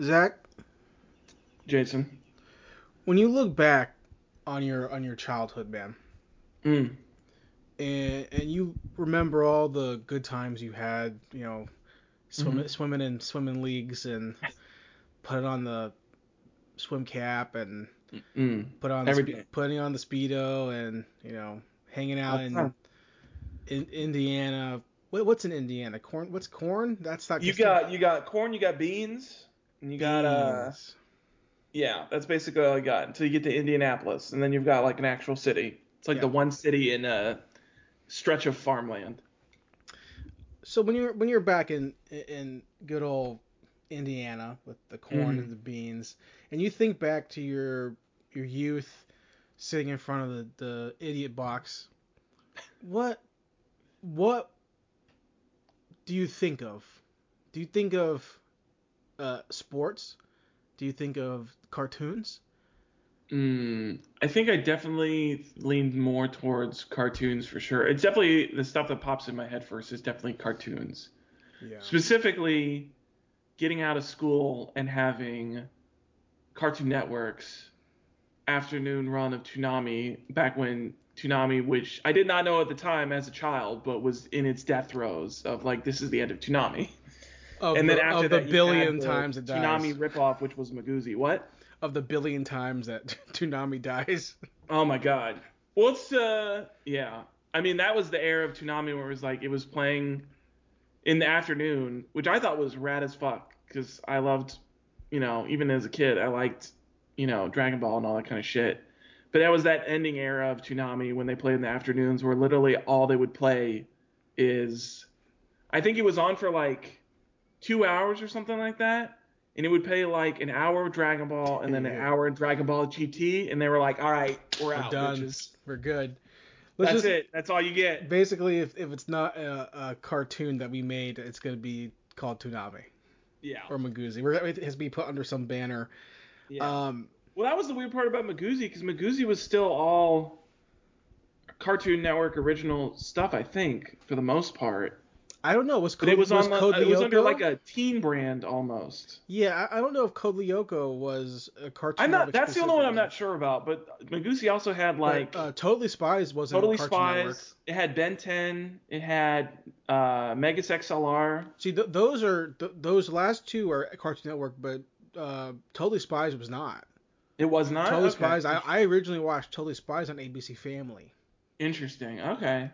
Zach, Jason. when you look back on your on your childhood, man, Mm. and and you remember all the good times you had, you know, swimming Mhm. swimming in swimming leagues and putting on the swim cap and Mm. put on Every spe- day. putting on the speedo and you know hanging out in, in Indiana. What, what's in Indiana? Corn? What's corn? That's not. You got you got corn, you got beans, and you got uh yeah, that's basically all I got until you get to Indianapolis, and then you've got like an actual city. It's like Yeah. the one city in a stretch of farmland. So when you're when you're back in in good old Indiana with the corn Mhm. and the beans, and you think back to your your youth sitting in front of the, the idiot box, what what do you think of? Do you think of uh, sports? Do you think of cartoons? Mm, I think I definitely leaned more towards cartoons for sure. It's definitely the stuff that pops in my head first is definitely cartoons. Yeah. Specifically, getting out of school and having Cartoon Network's afternoon run of Toonami back when Toonami, which I did not know at the time as a child, but was in its death throes of like this is the end of Toonami. Of and the, then after of the billion the times it dies. Toonami ripoff, which was Miguzi. What? Of the billion times that Toonami dies. Oh my god. Well, it's uh, yeah. I mean, that was the era of Toonami where it was like it was playing in the afternoon, which I thought was rad as fuck because I loved, you know, even as a kid, I liked, you know, Dragon Ball and all that kind of shit. But that was that ending era of Toonami when they played in the afternoons, where literally all they would play is, I think it was on for like two hours or something like that. And it would pay like an hour of Dragon Ball and then an hour of Dragon Ball GT, and they were like, "All right, we're, We're out, done. bitches. We're good. Let's That's just, it. That's all you get." Basically, if, if it's not a, a cartoon that we made, it's gonna be called Toonami Yeah. or Miguzi. We're, it has to be put under some banner. Yeah. Um, well, that was the weird part about Miguzi because Miguzi was still all Cartoon Network original stuff, I think, for the most part. I don't know. Was But it was on Code it was under like a teen brand almost. Yeah, I, I don't know if Code Lyoko was a cartoon. I'm not. That's the only one I'm not sure about. But Miguzi also had like But, uh, Totally Spies wasn't Totally Spies. Network. It had Ben 10. It had uh, Megas XLR. See, th- those are th- those last two are Cartoon Network, but uh, Totally Spies was not. It was not. Totally Okay. Spies. I, I originally watched Totally Spies on ABC Family, Interesting. Okay.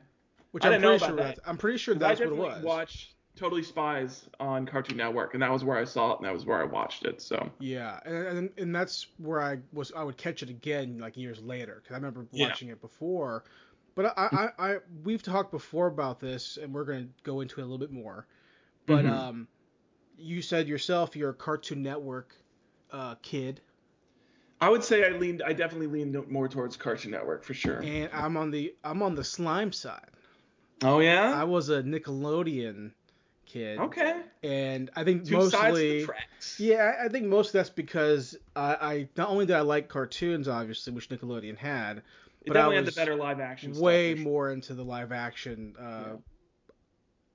Which I I'm pretty sure that. that's, I'm pretty sure that's I what it was. watched Totally Spies on Cartoon Network, and that was where I saw it, and that was where I watched it. So Yeah, and, and and that's where I was. I would catch it again like years later because I remember Yeah. watching it before. But I, I, I, we've talked before about this, and we're gonna go into it a little bit more. But Mhm. um, you said yourself you're a Cartoon Network uh, kid, I would say I leaned, I definitely leaned more towards Cartoon Network for sure. and I'm on the I'm on the slime side. Oh yeah. I was a Nickelodeon kid, okay. and I think Two sides to mostly. Yeah, I I think most of that's because I, I not only did I like cartoons, obviously, which Nickelodeon had, It but I definitely had was the better live action. stuff, way sure. more into the live action uh,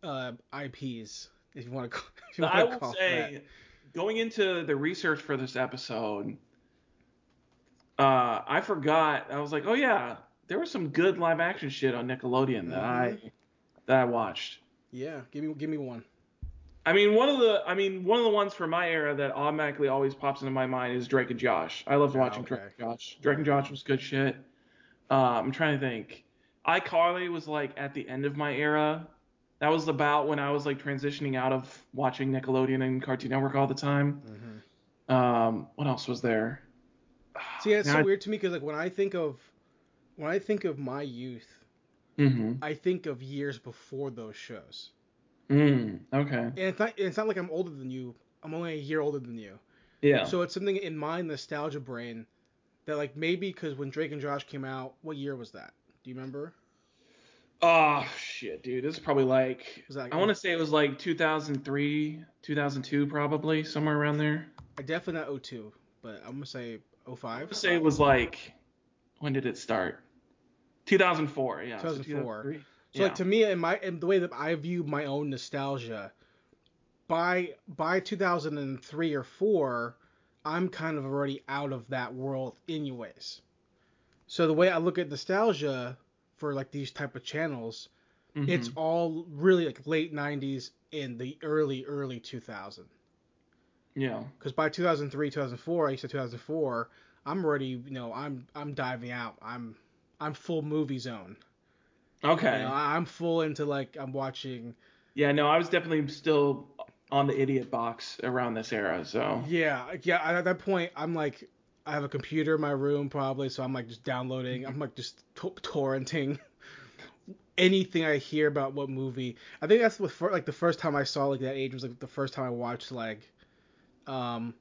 uh, IPs, if you want to call, if you But I want to will say, that. going into the research for this episode, uh, I forgot. I was like, oh yeah, there was some good live action shit on Nickelodeon that I Mm-hmm. That I watched. Yeah, give me give me one. I mean, one of the I mean, one of the ones from my era that automatically always pops into my mind is Drake and Josh. I loved Ah, watching okay. Drake and Josh. Drake and Josh was good shit. Uh, I'm trying to think. iCarly was like at the end of my era. That was about when I was like transitioning out of watching Nickelodeon and Cartoon Network all the time. Mm-hmm. Um, what else was there? See, it's Now so I- weird to me because like when I think of when I think of my youth, Mhm. I think of years before those shows. Mm. Okay. And it's not it's not like I'm older than you. I'm only a year older than you. Yeah. So it's something in my nostalgia brain that like maybe because when Drake and Josh came out, what year was that? Do you remember? Oh shit, dude. This is probably like that I want to say it was like 2003, 2002, probably somewhere around there. I definitely not 02, but I'm gonna say I 05. want to say it was like when did it start? 2004. Yeah. 2004. 2003. So like to me, in my in the way that I view my own nostalgia, by by 2003 or four, I'm kind of already out of that world, anyways. So the way I look at nostalgia for like these type of channels, Mhm. it's all really like late 90s and the early early 2000. yeah. Because by 2003, 2004, I used to 2004, I'm already, you know, I'm I'm diving out. I'm I'm full movie zone. Okay. You know, I'm full into like I'm watching. yeah, no, I was definitely still on the idiot box around this era, so. Yeah, yeah. At that point, I'm like, I have a computer in my room probably, so I'm like just downloading. I'm like just to- torrenting anything I hear about what movie. I think that's the fir- like the first time I saw like that age was like the first time I watched like, um,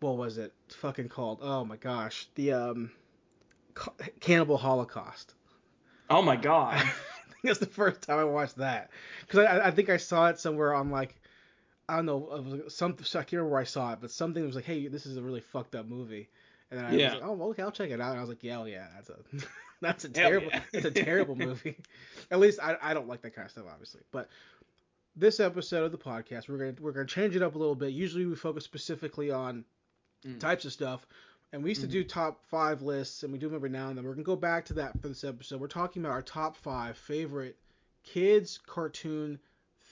what was it fucking called? Oh my gosh, the um, Cannibal Holocaust. Oh my I god. think that's the first time I watched that because I, I think I saw it somewhere on like I don't know some I can't remember where I saw it, but something was like, hey, this is a really fucked up movie, and then I Yeah. was like, oh, okay, I'll check it out. And I was like, yeah, oh yeah, that's a that's a Hell terrible yeah. that's a terrible movie. At least I, I don't like that kind of stuff, obviously, but. This episode of the podcast, we're gonna we're gonna change it up a little bit. Usually we focus specifically on Mm. types of stuff, and we used to Mhm. do top five lists, and we do them every now and then. We're gonna go back to that for this episode. We're talking about our top five favorite kids cartoon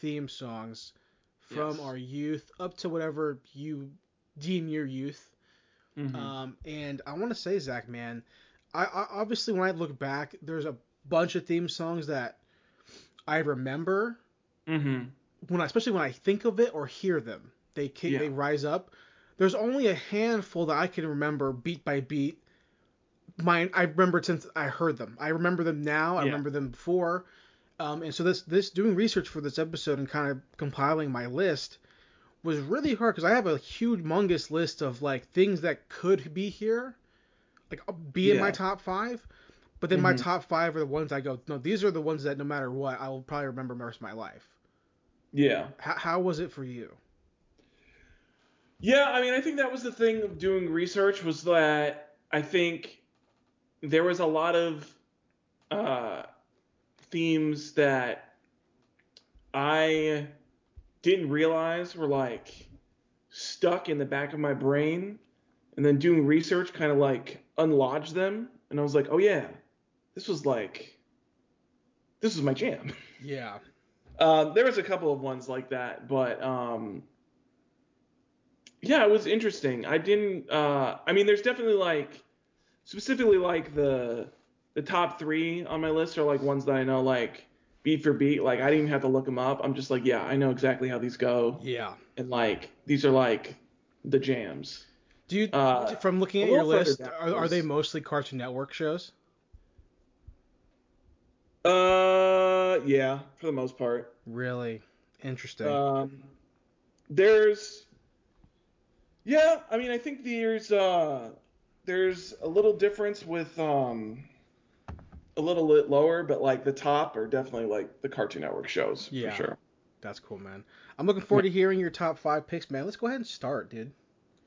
theme songs from Yes. our youth up to whatever you deem your youth. Mhm. Um, and I want to say, Zach, man, I, I obviously when I look back, there's a bunch of theme songs that I remember Mhm. when I, especially when I think of it or hear them, they ki- Yeah. they rise up. There's only a handful that I can remember beat by beat. Mine, I remember since I heard them. I remember them now. I Yeah. remember them before. Um, and so this this doing research for this episode and kind of compiling my list was really hard because I have a huge humongous list of like things that could be here, like uh, be in my top five. But then my Mhm. top five are the ones I go, no, these are the ones that no matter what, I will probably remember most of my life. Yeah. How, how was it for you? Yeah, I mean, I think that was the thing of doing research was that I think there was a lot of uh, themes that I didn't realize were like stuck in the back of my brain, and then doing research kind of like unlodged them, and I was like, oh yeah, this was like, this was my jam. Yeah. Um, there was a couple of ones like that, but um, yeah, it was interesting. I didn't. Uh, I mean, there's definitely like specifically like the the top three on my list are like ones that I know like beat for beat. Like I didn't even have to look them up. I'm just like, yeah, I know exactly how these go, Yeah. and like these are like the jams. Do you, Uh, from looking at your list, are, are they mostly Cartoon Network shows? Uh, yeah, for the most part. Really interesting. Um, there's, yeah, I mean, I think there's uh, there's a little difference with um, a little bit lower, but like the top are definitely like the Cartoon Network shows Yeah. for sure. That's cool, man. I'm looking forward to hearing your top five picks, man. Let's go ahead and start, dude.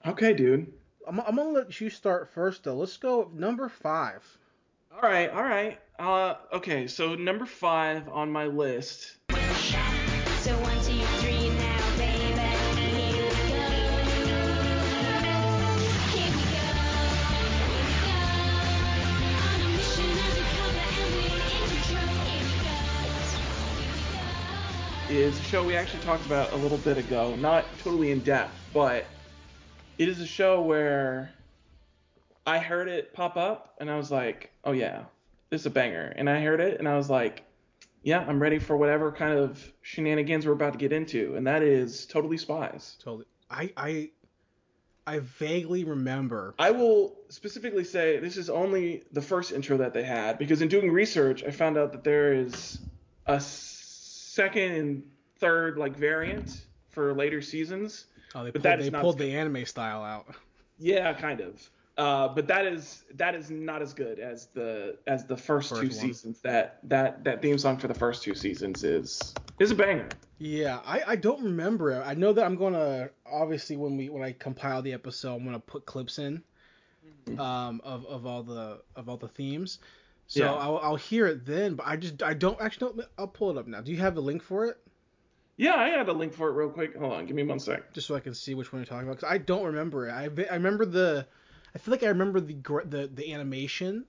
Okay, dude. I'm, I'm gonna let you start first, though. Let's go number five. All right, all right. Uh, okay, so number five on my list. Is a show we actually talked about a little bit ago, not totally in depth, but it is a show where I heard it pop up and I was like, oh yeah, this is a banger. And I heard it and I was like, yeah, I'm ready for whatever kind of shenanigans we're about to get into. And that is Totally Spies. Totally. I I I vaguely remember. I will specifically say this is only the first intro that they had because in doing research, I found out that there is a second and third like variant for later seasons. Oh, they but pulled, that they pulled the anime style out. Yeah, kind of. Uh, but that is that is not as good as the as the first, First two one. seasons. That that that theme song for the first two seasons is is a banger. Yeah, I, I don't remember it. I know that I'm gonna obviously when we when I compile the episode, I'm gonna put clips in Mm-hmm. um of, of all the of all the themes. So Yeah. I'll I'll hear it then, but I just I don't actually don't I'll pull it up now. Do you have the link for it? Yeah, I got a link for it real quick. Hold on, give me one sec. just so I can see which one you're talking about. Because I don't remember it. I, I remember the, I feel like I remember the the the animation,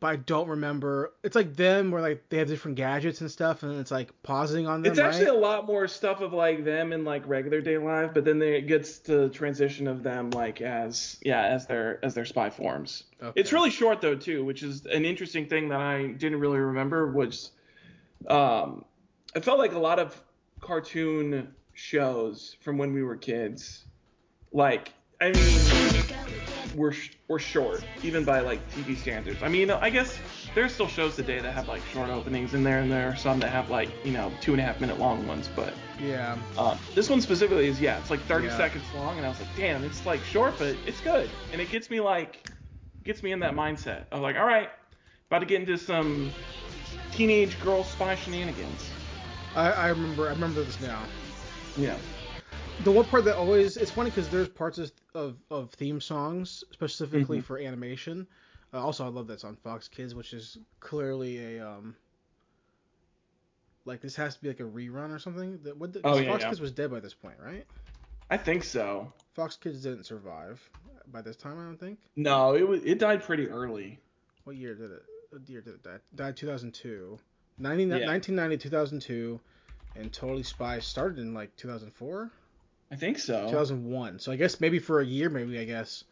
but I don't remember. It's like them where like they have different gadgets and stuff, and it's like pausing on them. It's actually right? a lot more stuff of like them in like regular day life, but then it gets to the transition of them like as yeah as their as their spy forms. Okay. It's really short though too, which is an interesting thing that I didn't really remember. Was um, I felt like a lot of cartoon shows from when we were kids, like I mean, were sh- were short even by like TV standards. I mean, I guess there's still shows today that have like short openings in there, and there are some that have like you know two and a half minute long ones, but. yeah. Uh, this one specifically is yeah, it's like 30 Yeah. seconds long, and I was like, damn, it's like short, but it's good, and it gets me like, gets me in that mindset of like, all right, about to get into some teenage girl spy shenanigans. I, I remember I remember this now. Yeah. The one part that always it's funny because there's parts of, of of theme songs specifically Mhm. for animation. Uh, also, I love that's on Fox Kids, which is clearly a um. Like this has to be like a rerun or something. That what the, Oh, yeah, Fox yeah. Kids was dead by this point, right? I think so. Fox Kids didn't survive by this time, I don't think. No, it was it died pretty early. What year did it? What year did it die? Died 2002. 90, Yeah. 1990, 2002, and Totally Spies started in like 2004, I think so. 2001. So I guess maybe for a year, maybe I guess.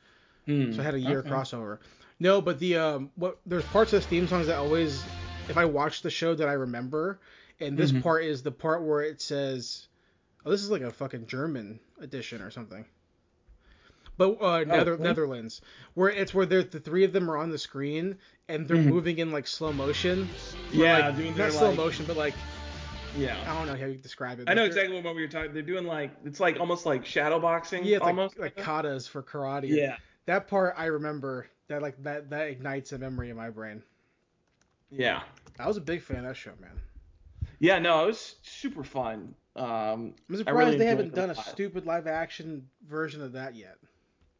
Hmm, So I had a year okay. crossover. No, but the um, what there's parts of the theme songs that always, if I watch the show, that I remember, and this Mhm. part is the part where it says, "Oh, this is like a fucking German edition or something." But uh, Nether- really? Netherlands, where it's where the three of them are on the screen and they're Mhm. moving in like slow motion. Yeah, like, doing not their, slow motion, but like Yeah. I don't know how you describe it. I know exactly what movie you're talking. They're doing like it's like almost like shadow boxing. Yeah, it's almost. like, like katas for karate. yeah. That part I remember. That like that that ignites a memory in my brain. Yeah. I was a big fan of that show, man. Yeah, no, it was super fun. Um, I'm surprised really they haven't done a stupid live action version of that yet.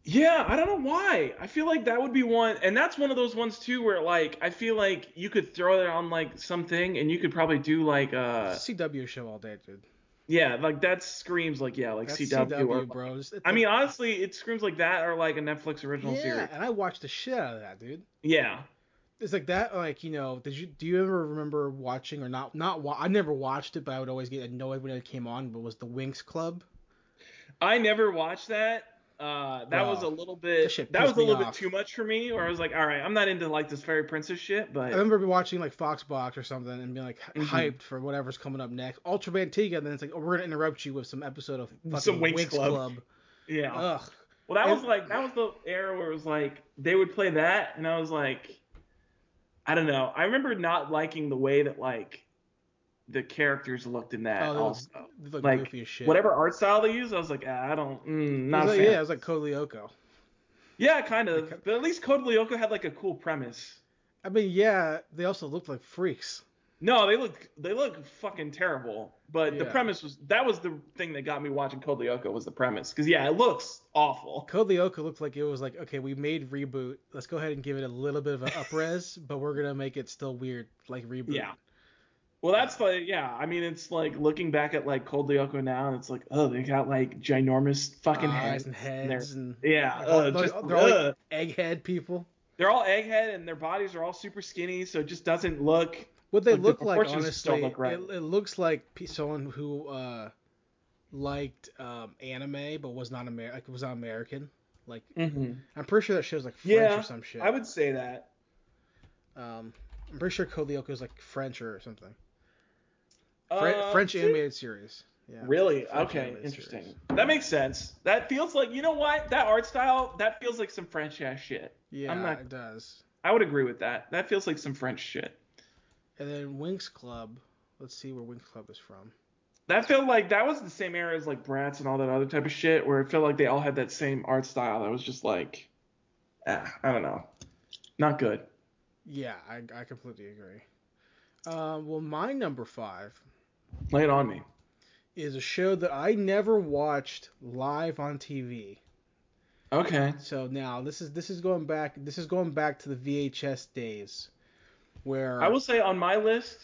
Yeah, I don't know why. I feel like that would be one, and that's one of those ones too where like I feel like you could throw it on like something, and you could probably do like uh, a CW show all day, dude. yeah, like that screams like yeah, like That's CW, CW, or bro. It's- it's I mean honestly, it screams like that or like a Netflix original yeah, series. and I watched the shit out of that, dude. Yeah. It's like that, like you know. Did you do you ever remember watching or not? Not wa- I never watched it, but I would always get annoyed when it came on. But was the Winx Club? I never watched that. Uh, that was a little bit that was a little bit too much for me. Where I was like, all right, I'm not into like this fairy princess shit, but I remember watching like Fox Box or something and being like Mhm. hyped for whatever's coming up next. Ultraman Tiga, and then it's like, oh, we're gonna interrupt you with some episode of fucking Some Winx Winx Club. Club. yeah. Ugh. Well, that And- was like that was the era where it was like they would play that, and I was like, I don't know. I remember not liking the way that like the characters looked in that. Oh, they also, Like, goofy as shit. whatever art style they use, I was like, ah, I don't, mm, not like, fan. yeah, it was like Code Lyoko. Yeah, kind of. Like- But at least Code Lyoko had like a cool premise. I mean, yeah, they also looked like freaks. No, they look they look fucking terrible. But the premise was that was the thing that got me watching Code Lyoko was the premise. Because yeah, it looks awful. Code Lyoko looked like it was like, okay, we made reboot. Let's go ahead and give it a little bit of an upres, but we're gonna make it still weird, like reboot. Yeah. Well, that's like yeah. I mean, it's like looking back at like Code Lyoko now, and it's like oh, they got like ginormous fucking eyes heads. and heads and Yeah, like, uh, they're, just, they're all uh, like egghead people. they're all egghead, and their bodies are all super skinny, so it just doesn't look. What they Like, the look like, proportions honestly, look right. it, it looks like someone who uh, liked um, anime but was not Amer- like was not American. Like I'm pretty sure that show's like French Yeah, or some shit. I would say that. Um, I'm pretty sure Code Lyoko is like French or something. Fre- Uh, French see? animated series. Yeah. Really? French okay, interesting. series. That makes sense. That feels like you know what? That art style that feels like some French ass shit. Yeah, I'm not- it does. I would agree with that. That feels like some French shit. And then Winx Club. Let's see where Winx Club is from. That felt like that was the same era as like Bratz and all that other type of shit, where it felt like they all had that same art style. That was just like, ah, I don't know, not good. Yeah, I, I completely agree. Uh, well, my number five Lay it on me. is a show that I never watched live on TV. Okay. So now this is this is going back this is going back to the VHS days, where I will say on my list.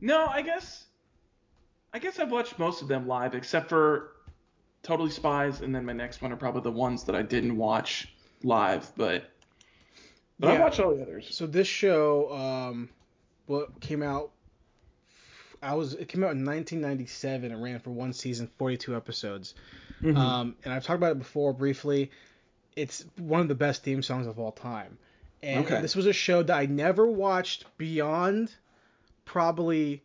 No, I guess I guess I've watched most of them live, except for Totally Spies, and then my next one are probably the ones that I didn't watch live, but but I watched all the others. So this show, um, what came out? I was it came out in 1997 and ran for one season, 42 episodes. Mhm. Um, and I've talked about it before briefly. It's one of the best theme songs of all time. And Okay. this was a show that I never watched beyond probably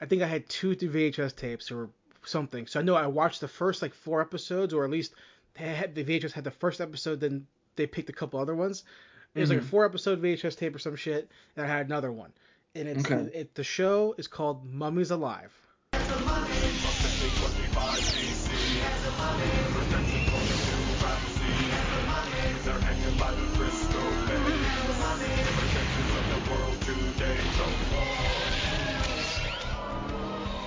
I think I had two VHS tapes or something. So I know I watched the first like four episodes or at least they had the VHS had the first episode then they picked a couple other ones. It was like a Mhm. four episode VHS tape or some shit and I had another one. And it's Okay. it, the show is called Mummies Alive.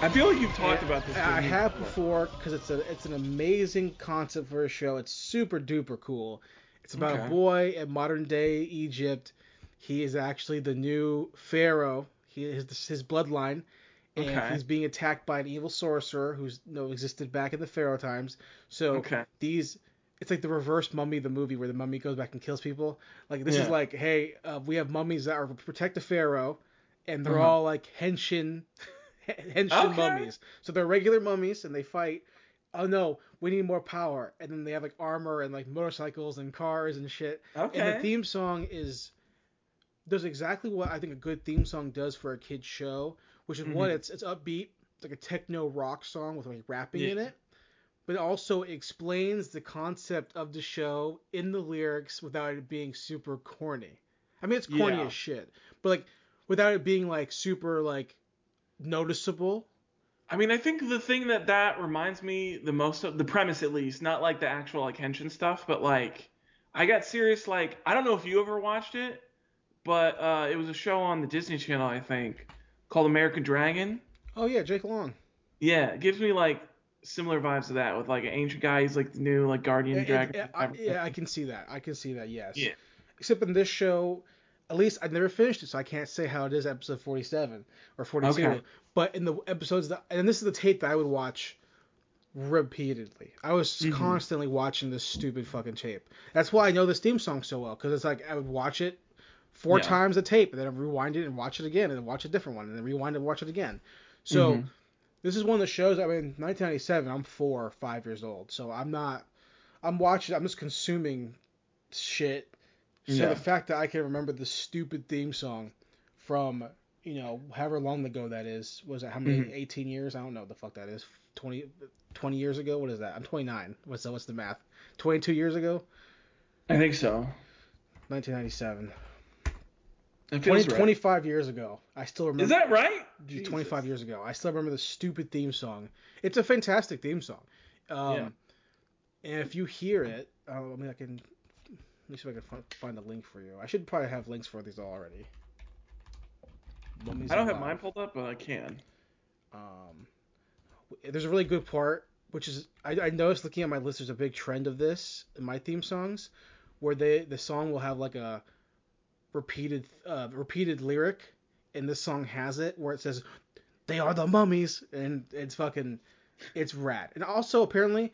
I feel like you've talked about this. I have before because it's a it's an amazing concept for a show. It's super duper cool. It's about a boy in modern day Egypt. He is actually the new pharaoh. He is his bloodline, and Okay. he's being attacked by an evil sorcerer who's you know, existed back in the pharaoh times. So Okay. these it's like the reverse mummy the movie where the mummy goes back and kills people like this is like hey uh, we have mummies that are protect the pharaoh and they're Uh-huh. all like henshin henshin Okay. mummies so they're regular mummies and they fight oh no we need more power and then they have like armor and like motorcycles and cars and shit Okay. and the theme song is does exactly what I think a good theme song does for a kid's show, which is one, Mhm. it's it's upbeat, it's like a techno rock song with like rapping Yeah. in it, but it also explains the concept of the show in the lyrics without it being super corny. I mean, it's corny Yeah. as shit, but like without it being like super like noticeable. I mean, I think the thing that that reminds me the most of the premise, at least, not like the actual like henshin stuff, but like I got serious. Like I don't know if you ever watched it, but uh, it was a show on the Disney Channel, I think, called American Dragon. Oh yeah, Jake Long. Yeah, it gives me like similar vibes to that with like an ancient guy. He's like the new like guardian It- dragon. it- I, yeah, I can see that. I can see that. Yes. Yeah. Except in this show, at least I never finished it, so I can't say how it is episode 47 or 42. Okay. But in the episodes that, and this is the tape that I would watch repeatedly. I was Mhm. constantly watching this stupid fucking tape. That's why I know this theme song so well, because it's like I would watch it four Yeah. times the tape, and then I'd rewind it and watch it again, and then watch a different one, and then rewind it and watch it again. So Mhm. this is one of the shows. I mean, 1997. I'm four or five years old, so I'm not. I'm watching. I'm just consuming shit. So Yeah. the fact that I can remember the stupid theme song from you know however long ago that is was it how many Mhm. 18 years? I don't know what the fuck that is. 20 20 years ago. What is that? I'm 29. What's the, what's the math? 22 years ago. I think so. 1997. It 20, right. 25 years ago. I still remember. Is that right? Dude, Jesus. 25 years ago. I still remember the stupid theme song. It's a fantastic theme song. Um, Yeah. And if you hear it, uh, I mean, I can. Let me see if I can find, find a link for you. I should probably have links for these already. I don't have mine pulled up, but I can. Um, there's a really good part, which is I, I noticed looking at my list. There's a big trend of this in my theme songs, where they the song will have like a repeated uh, repeated lyric, and this song has it where it says, "They are the mummies," and it's fucking, it's rad. And also apparently,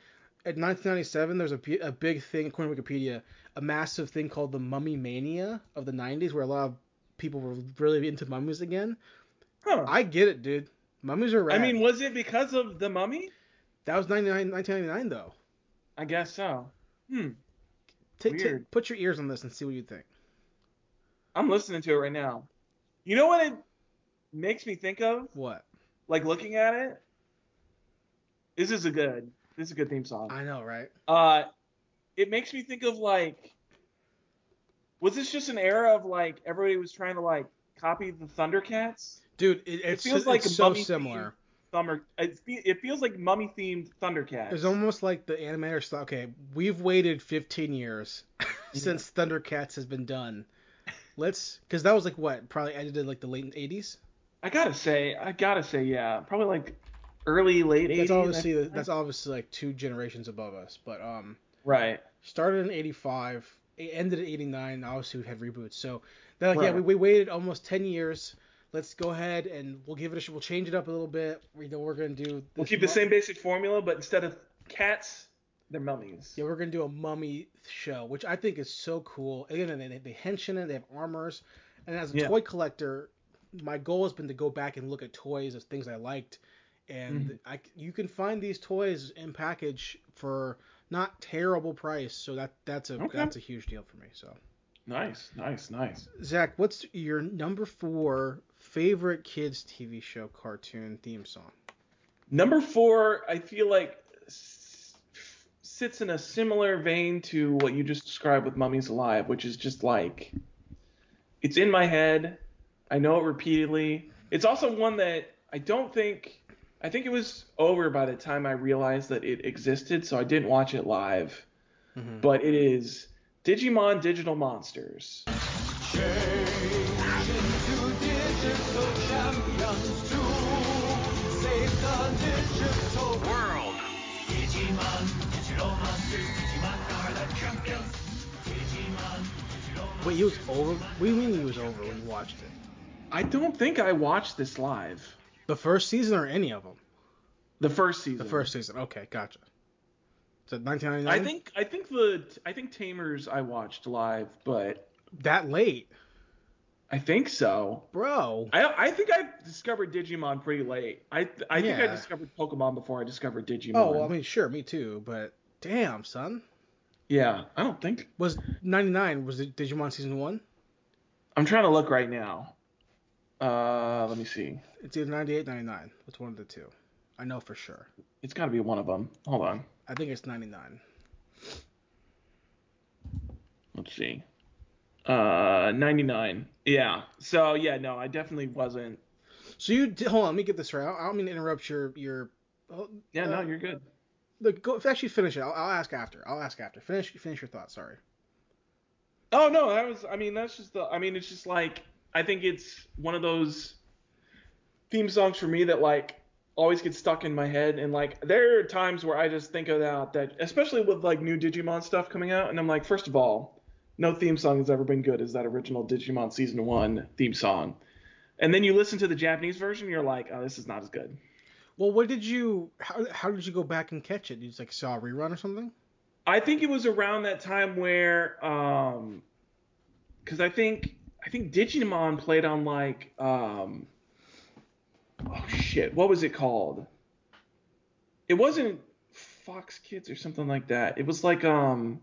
at 1997, there's a, a big thing according to Wikipedia, a massive thing called the Mummy Mania of the 90s, where a lot of people were really into mummies again. Huh. I get it, dude. Mummies are rad. I mean, was it because of the mummy? That was 99, 1999 though. I guess so. Hmm. Take, take, Weird. put your ears on this and see what you think. I'm listening to it right now. You know what it makes me think of? What? Like looking at it. This is a good. This is a good theme song. I know, right? Uh, it makes me think of like. Was this just an era of like everybody was trying to like copy the Thundercats? Dude, it, it's, feels like a so similar. Thumber. It, fe- it feels like mummy themed Thundercats. It's almost like the animator stuff. Okay, we've waited 15 years since Thundercats has been done. Let's, because that was like what? Probably edited like the late 80s. I gotta say, I gotta say, yeah, probably like early late 80s. That's obviously I that's obviously like two generations above us. But um, right. started in 85, it ended at 89. Obviously, we had reboots. So they're like, yeah, we, we waited almost 10 years. let's go ahead and we'll give it a sh- we'll change it up a little bit. We know we're gonna do. We'll keep the same basic formula, but instead of cats, they're mummies. Yeah, we're gonna do a mummy show, which I think is so cool. Again, they they hench in it, they have armors, and as a Yeah. toy collector, my goal has been to go back and look at toys as things I liked, and Mhm. I you can find these toys in package for not terrible price, so that that's a Okay. that's a huge deal for me. So Nice, nice, nice. Zach, what's your number four favorite kids TV show cartoon theme song? Number four, I feel like sits in a similar vein to what you just described with Mummies Alive, which is just like it's in my head. I know it repeatedly. It's also one that I don't think I think it was over by the time I realized that it existed, so I didn't watch it live. Mhm. But it is Digimon Digital Monsters. World. Wait, he was over. What do you mean he was over when you watched it? I don't think I watched this live. The first season or any of them? The first season. The first season. Okay, gotcha. So 1999. I think I think the I think Tamers I watched live, but that late, I think so. bro. I I think I discovered Digimon pretty late. I I think I discovered Pokemon before I discovered Digimon. Oh, well, I mean, sure, me too. But damn, son, yeah, I don't think was 99? Was it Digimon season one? I'm trying to look right now. Uh, let me see. It's either 98, 99. It's one of the two. I know for sure. It's got to be one of them. Hold on. I think it's 99. Let's see. Uh, 99. Yeah. So yeah, no, I definitely wasn't. So you did, hold on. Let me get this right. I don't mean to interrupt your your. oh, Yeah, uh, no, you're good. Look, go actually finish it. I'll, I'll ask after. I'll ask after. Finish finish your thoughts. Sorry. Oh no, that was. I mean, that's just the. I mean, it's just like I think it's one of those theme songs for me that like always gets stuck in my head, and like there are times where I just think about that, especially with like new Digimon stuff coming out, and I'm like, first of all, no theme song has ever been good as that original Digimon season one theme song, and then you listen to the Japanese version, you're like, oh, this is not as good. Well, what did you? How, how did you go back and catch it? You just like saw a rerun or something? I think it was around that time where, um, because I think I think Digimon played on like, um, oh shit, what was it called? It wasn't Fox Kids or something like that. It was like um,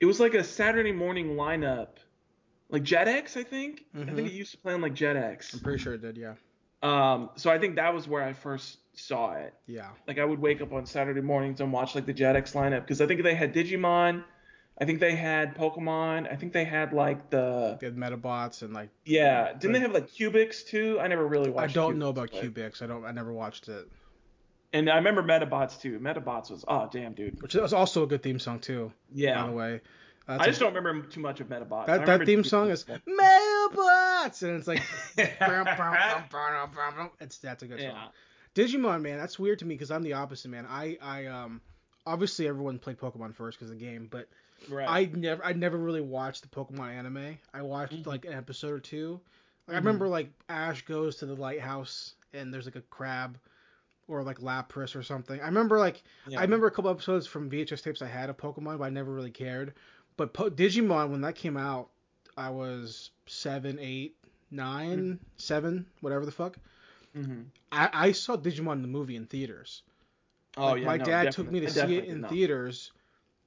it was like a Saturday morning lineup, like Jetix, I think. I Mhm. think it used to play on like Jetix. I'm pretty sure it did. Yeah. Um, so I think that was where I first saw it Yeah. like I would wake up on Saturday mornings and watch like the Jetix lineup because I think they had Digimon, I think they had Pokemon, I think they had like the They had Medabots and like. yeah, didn't the- they have like Cubix too? I never really watched. I don't Cubix, know about but- Cubix. I don't. I never watched it. And I remember Medabots too. Medabots was oh damn dude. Which was also a good theme song too. Yeah. By the way. I That's a- just don't remember too much of Medabots. That, that theme song is cool. And it's like, it's that's a good song. Digimon, man, that's weird to me because I'm the opposite, man. I, I, um, obviously everyone played Pokemon first because of the game, but Right. I never, I never really watched the Pokemon anime. I watched Mhm. like an episode or two. Like, I Mhm. remember like Ash goes to the lighthouse and there's like a crab, or like Lapras or something. I remember like yeah. I remember a couple episodes from VHS tapes I had of Pokemon, but I never really cared. But po- Digimon, when that came out, I was seven, eight, nine, seven, whatever the fuck. Mhm. I, I saw Digimon the movie in theaters. Oh Like, yeah. my no, dad took me to I see it in theaters.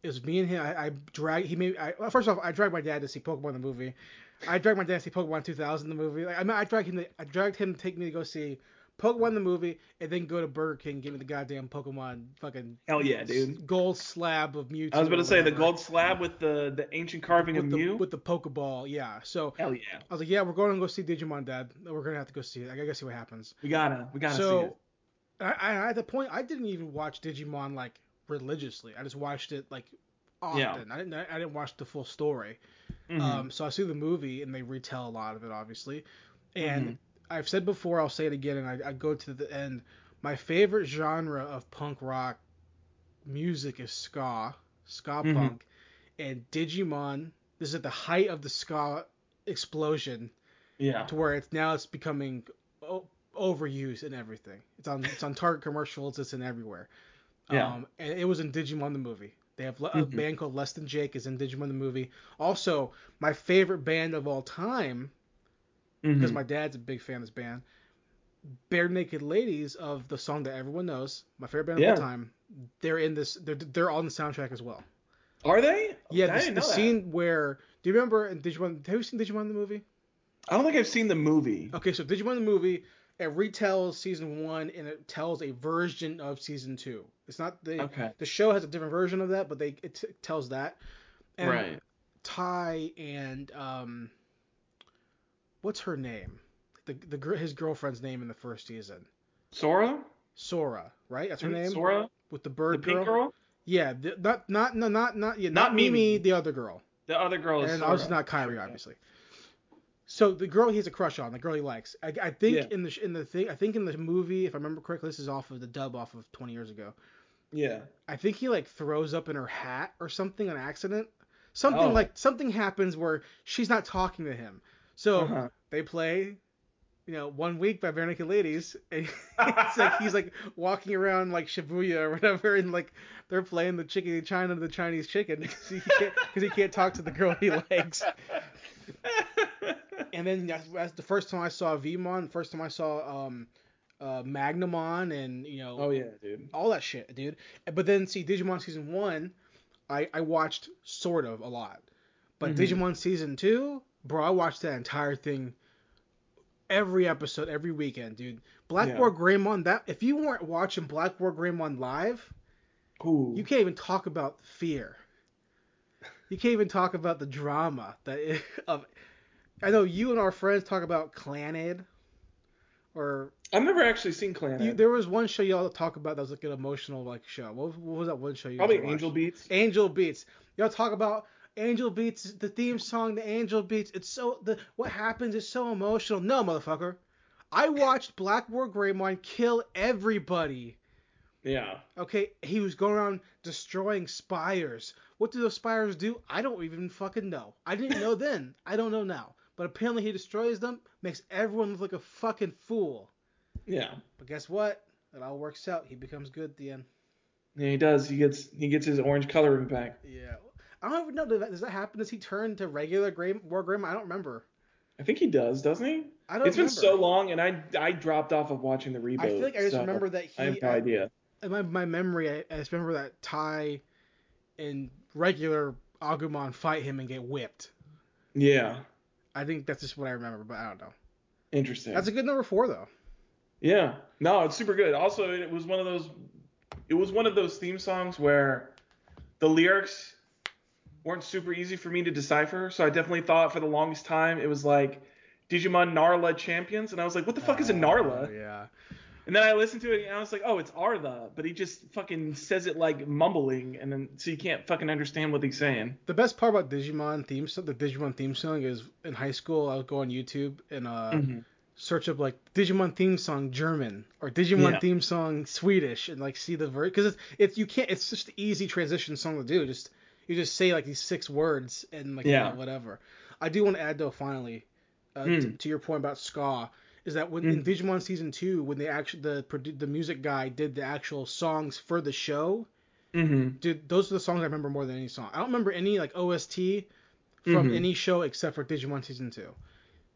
It was me and him. I, I dragged he made. I, well, first off, I dragged my dad to see Pokemon the movie. I dragged my dad to see Pokemon 2000 the movie. Like, I mean, I dragged him. To, I dragged him to take me to go see Pokemon the movie, and then go to Burger King, and give me the goddamn Pokemon fucking Hell yeah, dude. gold slab of Mewtwo. I was about to say the gold slab with the the ancient carving with of the, Mew. with the Pokeball. Yeah. So Hell yeah. I was like, yeah, we're going to go see Digimon, Dad. We're gonna have to go see it. I gotta see what happens. We gotta we gotta see so it. I, I, at the point, I didn't even watch Digimon like religiously. I just watched it like often. Yeah. I didn't. I didn't watch the full story. Mhm. Um, so I see the movie and they retell a lot of it, obviously. And Mhm. I've said before, I'll say it again, and I, I go to the end. My favorite genre of punk rock music is ska, ska Mhm. punk, and Digimon. This is at the height of the ska explosion. Yeah. to where it's now it's becoming o- overused in everything. It's on it's on Target commercials. It's in everywhere. Yeah. Um, and it was in Digimon the movie. They have a Mhm. band called Less Than Jake is in Digimon the movie. Also, my favorite band of all time because Mhm. my dad's a big fan of this band. Barenaked Ladies of the song that everyone knows, my favorite band of Yeah. all time. They're in this. They're they're on the soundtrack as well. Are they? Yeah, I the, didn't the know that. scene where do you remember in Digimon? Have you seen Digimon the movie? I don't think I've seen the movie. Okay, so Digimon the movie it retells season one and it tells a version of season two. It's not the Okay. the show has a different version of that, but they it t- tells that. And right. Tai and um, what's her name? The the his girlfriend's name in the first season. Sora? Sora, right? That's her name. Sora? With the The bird pink girl? Yeah, the, not not no not not yeah, Not not, Mimi, Mimi. the other girl, The other girl is and Sora. obviously not Kari, obviously. So the girl he has a crush on, the girl he likes. I, I think Yeah. in the in the thing, I think in the movie, if I remember correctly, this is off of the dub off of 20 years ago. Yeah. I think he like throws up in her hat or something on accident. Something Oh. like something happens where she's not talking to him. So Uh-huh. they play, you know, one week by Naked Ladies, and it's like he's like walking around like Shibuya or whatever, and like they're playing the chicken China the Chinese chicken because he can't he can't talk to the girl he likes. And then that's, that's the first time I saw Veemon, first time I saw um, uh, Magnamon, and you know oh yeah, dude. all that shit, dude. But then see Digimon season one, I I watched sort of a lot, but Mhm. Digimon season two, bro, I watched that entire thing. Every episode, every weekend, dude. BlackWarGreymon. That if you weren't watching BlackWarGreymon live, Ooh. you can't even talk about fear. You can't even talk about the drama that i- of. I know you and our friends talk about Clannad, or I've never actually seen Clan. you, there was one show y'all talk about that was like an emotional like show. What, was- what was that one show you Probably watched? Angel Beats. Angel Beats. Y'all talk about Angel Beats, the theme song, the Angel Beats. It's so the what happens is so emotional. No, motherfucker. I watched BlackWarGreymon kill everybody. Yeah. Okay, he was going around destroying spires. What do those spires do? I don't even fucking know. I didn't know then. I don't know now. But apparently he destroys them, makes everyone look like a fucking fool. Yeah. But guess what? It all works out. He becomes good at the end. Yeah, he does. He gets he gets his orange coloring back. Yeah. I don't even know. Does that, does that happen? Does he turn to regular Gray, War Grim? I don't remember. I think he does, doesn't he? I don't It's been so long, and I I dropped off of watching the reboot. I feel like I just so remember that he. I have no I- idea. in my, my memory, I, I just remember that Tai and regular Agumon fight him and get whipped. Yeah. I think that's just what I remember, but I don't know. Interesting. That's a good number four, though. Yeah. No, it's super good. Also, it was one of those it was one of those theme songs where the lyrics weren't super easy for me to decipher, so I definitely thought for the longest time it was like Digimon Narla Champions, and I was like, what the fuck is a Narla? Oh, yeah. And then I listened to it and I was like, oh, it's Arla, but he just fucking says it like mumbling, and then so you can't fucking understand what he's saying. The best part about Digimon theme song, the Digimon theme song, is in high school I would go on YouTube and uh, Mhm. search up like Digimon theme song German or Digimon Yeah. theme song Swedish and like see the verse because it's it's you can't it's just an easy transition song to do. Just you just say like these six words and like Yeah. whatever. I do want to add though finally uh, to, Mm. to your point about ska is that when in Digimon season two when they actually the the music guy did the actual songs for the show, Mhm. dude, those are the songs I remember more than any song. I don't remember any like OST from Mhm. any show except for Digimon season two.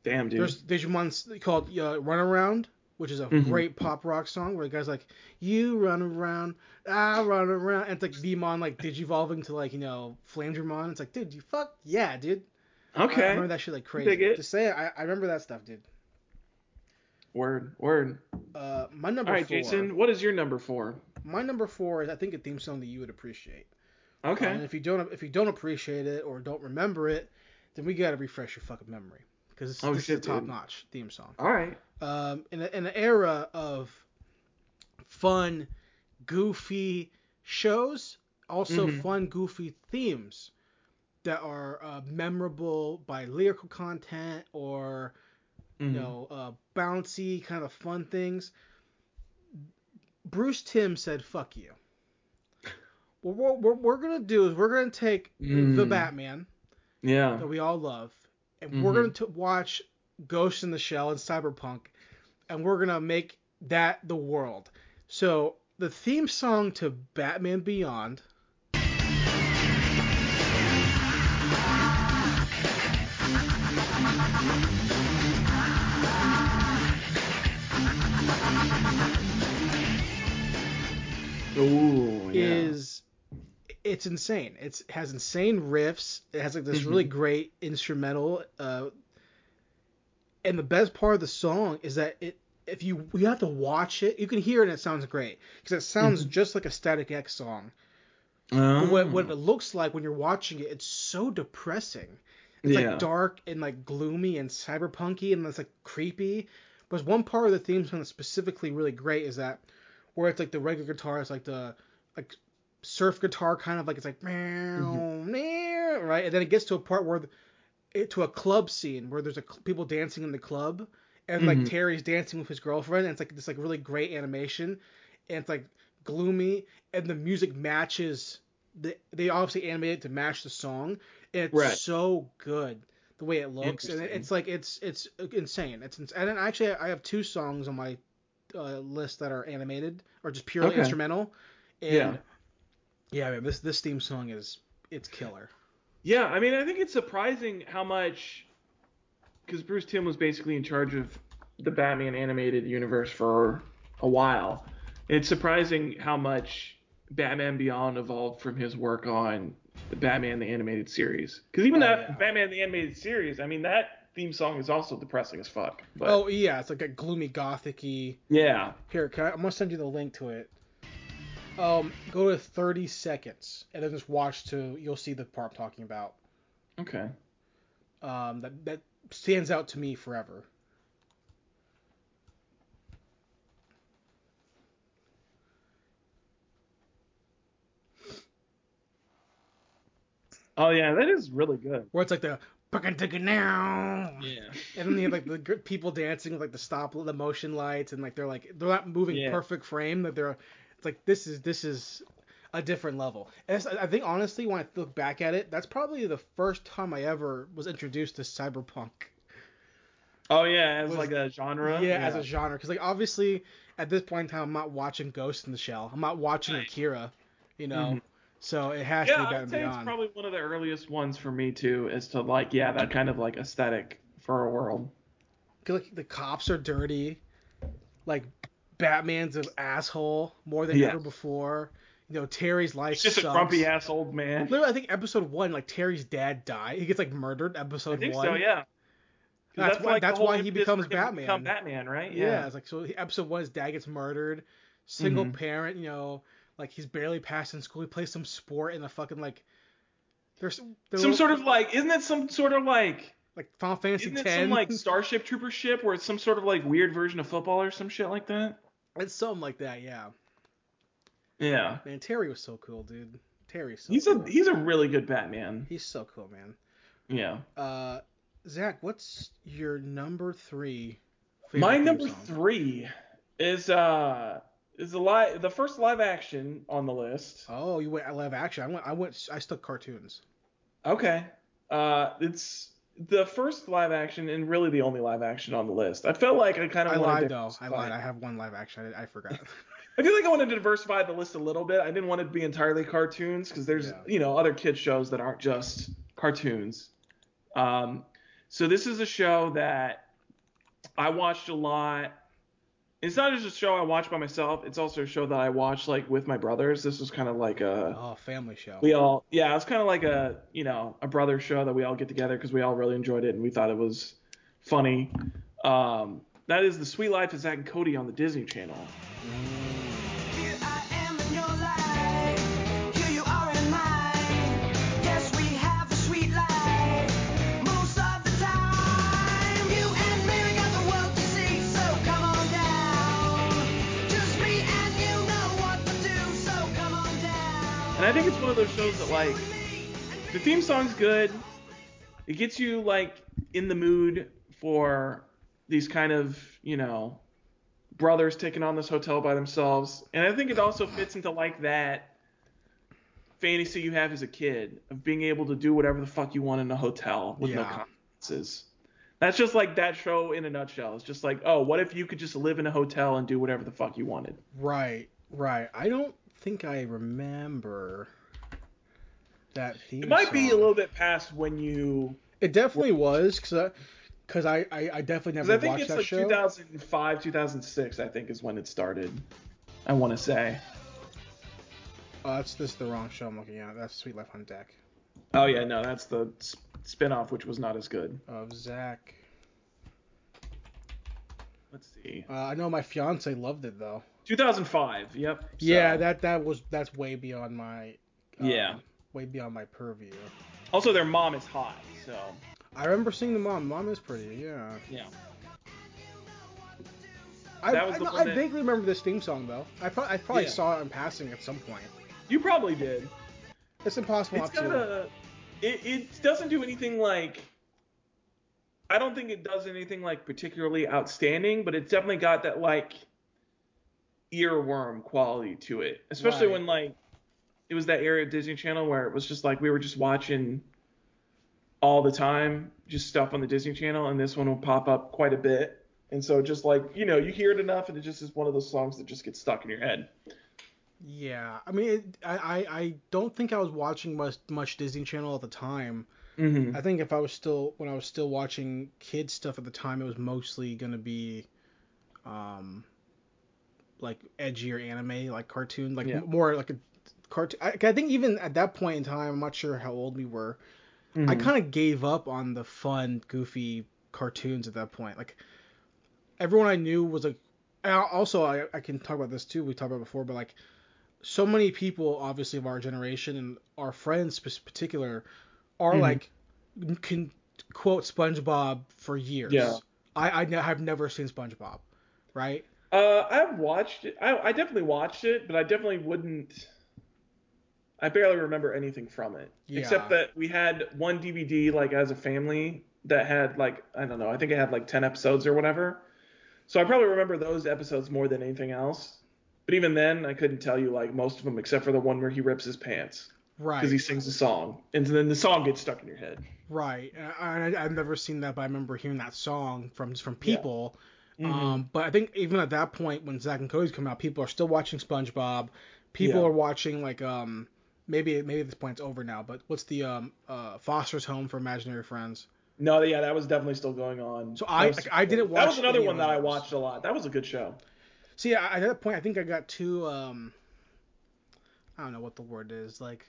Damn, dude. There's Digimon called uh, Run Around, which is a Mhm. great pop rock song where the guy's like, "You run around, I run around," and it's like Veemon like digivolving to like you know Flamedramon. It's like, dude, you fuck yeah, dude. I okay. remember that shit like crazy. Dig it. Just say I, I remember that stuff, dude. Word, word. Uh, my number All right, four. Jason, what is your number four? My number four is I think a theme song that you would appreciate. Okay. And if you don't if you don't appreciate it or don't remember it, then we gotta refresh your fucking memory because this, Oh, this shit, is a top notch theme song. All right. Um, in, a, in an era of fun, goofy shows, also Mhm. fun, goofy themes that are uh, memorable by lyrical content or Mhm. you know uh, bouncy kind of fun things. Bruce Timm said, "Fuck you." Well, what we're, we're gonna do is we're gonna take the Mm. Batman Yeah. that we all love, and Mhm. we're going to watch Ghost in the Shell and Cyberpunk, and we're gonna make that the world. So the theme song to Batman Beyond. Ooh, yeah. is it's insane. It's it has insane riffs. It has like this really great instrumental. Uh, and the best part of the song is that it if you you have to watch it, you can hear it and it sounds great because it sounds mm-hmm. just like a Static X song. But what, what it oh. looks like when you're watching it, it's so depressing. It's Yeah. like dark and like gloomy and cyberpunky and it's like creepy. But one part of the theme song that's specifically really great is that where it's like the regular guitar is like the like surf guitar kind of like it's like mm-hmm. meow, meow, right, and then it gets to a part where the, it to a club scene where there's a people dancing in the club and like Mhm. Terry's dancing with his girlfriend and it's like this like really great animation and it's like gloomy and the music matches the they obviously animated to match the song and it's Right. so good the way it looks and it- it's like it's it's insane it's ins- and then actually I have two songs on my uh, list that are animated or just purely Okay. instrumental and Yeah. yeah man this this theme song is it's killer Yeah, I mean, I think it's surprising how much, because Bruce Timm was basically in charge of the Batman animated universe for a while. It's surprising how much Batman Beyond evolved from his work on the Batman the animated series. Because even Oh, that yeah. Batman the animated series, I mean, that theme song is also depressing as fuck. But oh yeah it's like a gloomy gothic-y yeah, Here, can I, I'm gonna send you the link to it. Um, go to 30 seconds and then just watch to. You'll see the part I'm talking about. okay. Um, that that stands out to me forever. Oh yeah, that is really good. Where it's like the now. Yeah. And then they have like the people dancing with like the stop, the motion lights, and like they're like they're not moving Yeah. perfect frame. That they're, it's like this is this is a different level. And I think honestly, when I look back at it, that's probably the first time I ever was introduced to cyberpunk. Oh yeah, as Was- like a genre. yeah, as a genre because like obviously at this point in time I'm not watching Ghost in the Shell. I'm not watching Right. Akira, you know. Mhm. So it has yeah, to be I'd Batman say it's probably one of the earliest ones for me too, as to like yeah, that kind of like aesthetic for a world. 'Cause, like the cops are dirty, like Batman's an asshole more than Yeah. ever before. You know Terry's life It's just sucks. a grumpy ass old man. Literally, I think episode one, like Terry's dad died. He gets like murdered. Episode I think one. so, yeah. 'Cause That's why- like that's why he becomes for him to Batman. Become Batman, right? Yeah. it's like so. Episode one, his dad gets murdered. Single Mhm. parent, you know, like he's barely passing school. He plays some sport in the fucking like. There's, there's Some sort of like, isn't it some sort of like, like Final Fantasy isn't it some like Starship Trooper ship where it's some sort of like weird version of football or some shit like that? It's something like that, yeah. Yeah. Man, Terry was so cool, dude. Terry's so He's cool. a he's a really good Batman. He's so cool, man. Yeah. Uh, Zach, what's your number three? My number song? three is uh is the live the first live action on the list. Oh, you went live action. I went. I went. I stuck cartoons. Okay. Uh, it's the first live action and really the only live action on the list. I felt like I kind of I lied though. I lied. I have one live action. I, I forgot. I feel like I wanted to diversify the list a little bit. I didn't want it to be entirely cartoons because there's Yeah. you know other kids shows that aren't just cartoons. Um, so this is a show that I watched a lot. It's not just a show I watch by myself. It's also a show that I watch like with my brothers. This was kind of like a oh, family show. we all yeah it's kind of like a you know a brother show that we all get together because we all really enjoyed it and we thought it was funny um, that is the suite life of zack and cody on the disney channel Here i think it's one of those shows that like the theme song's good it gets you like in the mood for these kind of you know brothers taking on this hotel by themselves and i think it also fits into like that fantasy you have as a kid of being able to do whatever the fuck you want in a hotel with no Yeah. consequences That's just like that show in a nutshell. It's just like, oh, what if you could just live in a hotel and do whatever the fuck you wanted? Right, right. I don't think I remember that theme. It might be a little bit past when you. It definitely was because I, cause I, I, I definitely Because never I think watched it's that like show. 2005, 2006. I think is when it started. I want to say. Oh, that's this the wrong show I'm looking at. That's Suite Life on Deck Oh yeah, no, that's the s- spin-off, which was not as good. of Zach. Let's see. Uh, I know my fiance loved it though. 2005. Yep. so- Yeah, that that was that's way beyond my. um, Yeah. Way beyond my purview. Also, their mom is hot, so I remember seeing the mom. Mom is pretty. Yeah. yeah. I, That was I, I vaguely remember this theme song though. I, pro- I probably Yeah. saw it in passing at some point. You probably did. It's impossible It's not to. It, it doesn't do anything like. I don't think it does anything like particularly outstanding, but it's definitely got that like earworm quality to it. Especially Right. when like it was that era of Disney Channel where it was just like we were just watching all the time, just stuff on the Disney Channel, and this one will pop up quite a bit. And so just like, you know, you hear it enough and it just is one of those songs that just gets stuck in your head. Yeah, I mean, it, I, I I don't think I was watching much much Disney Channel at the time. Mm-hmm. I think if I was still when I was still watching kids stuff at the time, it was mostly gonna be, um, like edgier anime, like cartoon, like Yeah. more like a cartoon. I, I think even at that point in time, I'm not sure how old we were. I Mhm. kind of gave up on the fun, goofy cartoons at that point. Like everyone I knew was like. Also, I, I can talk about this too. We talked about before, but like so many people, obviously of our generation and our friends, in particular, are Mhm. like can quote SpongeBob for years. Yeah. I I have never seen SpongeBob, right? Uh, I've watched it. I, I definitely watched it, but I definitely wouldn't. I barely remember anything from it, Yeah. except that we had one DVD like as a family that had like I don't know. I think it had like ten episodes or whatever. So I probably remember those episodes more than anything else. But even then, I couldn't tell you like most of them, except for the one where he rips his pants Right. because he sings a song, and then the song gets stuck in your head. Right. I, I, I've never seen that, but I remember hearing that song from from Yeah. Mhm. Um, but I think even at that point, when Zack and Cody's come out, people are still watching SpongeBob. People Yeah. are watching like um maybe maybe this point's over now, but what's the um uh Foster's Home for Imaginary Friends? No, yeah, that was definitely still going on. So That I- was- I didn't watch. That was another one that I watched a lot. That was a good show. See, I- at that point, I think I got too um I don't know what the word is like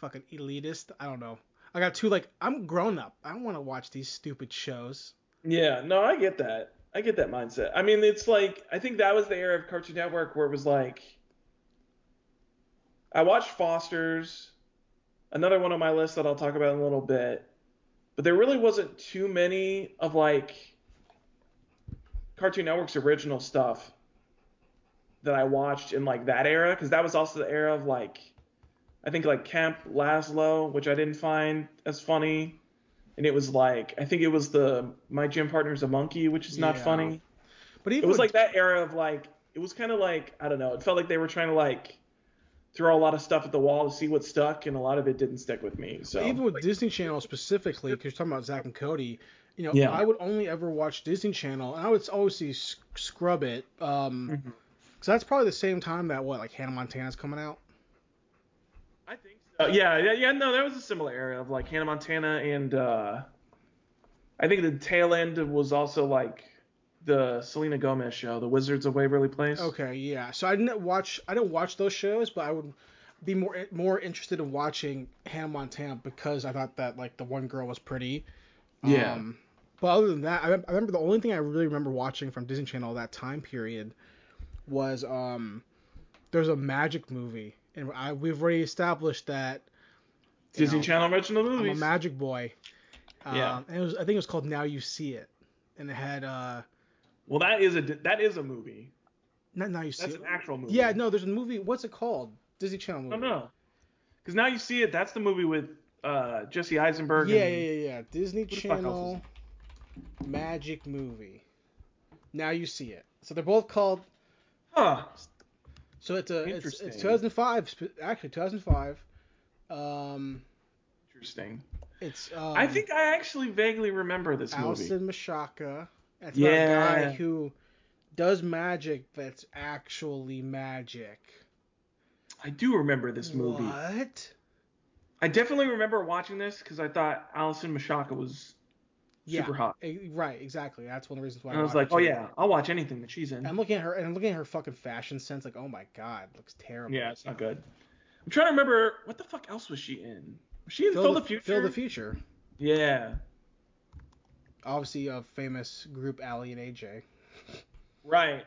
fucking elitist. I don't know. I got too like I'm grown up. I don't want to watch these stupid shows. Yeah, no, I get that. I get that mindset. I mean, it's like I think that was the era of Cartoon Network where it was like I watched Foster's, another one on my list that I'll talk about in a little bit, but there really wasn't too many of like Cartoon Network's original stuff that I watched in like that era because that was also the era of like I think like Camp Lazlo, which I didn't find as funny and it was like I think it was the my gym partner's a monkey, which is not Yeah. funny. But It was with- like that era of like it was kind of like I don't know. It felt like they were trying to like throw a lot of stuff at the wall to see what stuck, and a lot of it didn't stick with me. So even with Disney Channel specifically, because you're talking about Zach and Cody, you know, Yeah. I would only ever watch Disney Channel, and I would always see Scrub It, um, Mhm. so that's probably the same time that what like Hannah Montana's coming out. I think so. yeah, yeah, yeah. No, that was a similar era of like Hannah Montana, and uh, I think the tail end was also like the Selena Gomez show, The Wizards of Waverly Place. Okay, yeah. So I didn't watch, I didn't watch those shows, but I would be more more interested in watching Hannah Montana because I thought that like the one girl was pretty. Yeah. Um, but other than that, I, I remember the only thing I really remember watching from Disney Channel that time period was um, there's a magic movie, and I we've already established that Disney know, Channel original I'm a magic boy. Yeah. Um, and it was I think it was called Now You See It, and it had uh, well, that is a that is a movie. not Now You See That's It. That's an actual movie. Yeah, no, there's a movie. What's it called? Disney Channel I movie. don't know. Because now you see it. That's the movie with uh, Jesse Eisenberg. Yeah, yeah, and, yeah, yeah. Disney fuck else Channel magic movie. Now you see it. So they're both called. Huh. So it's a it's, it's 2005 actually 2005. Um, Interesting. It's um, I think I actually vaguely remember this movie. Alyson Michalka. That's about a guy who does magic that's actually magic. I do remember this movie. What? I definitely remember watching this because I thought Alyson Michalka was Yeah. super hot. Right, exactly. That's one of the reasons why And I was like, oh yeah, I'll watch anything that she's in. I'm looking at her and I'm looking at her fucking fashion sense. Like, oh my god, looks terrible. Yeah, it's not good. I'm trying to remember what the fuck else was she in? Was she in Phil, Phil, the, the Future? Phil the Future. Yeah. Obviously, a famous group, Aly and AJ. Right.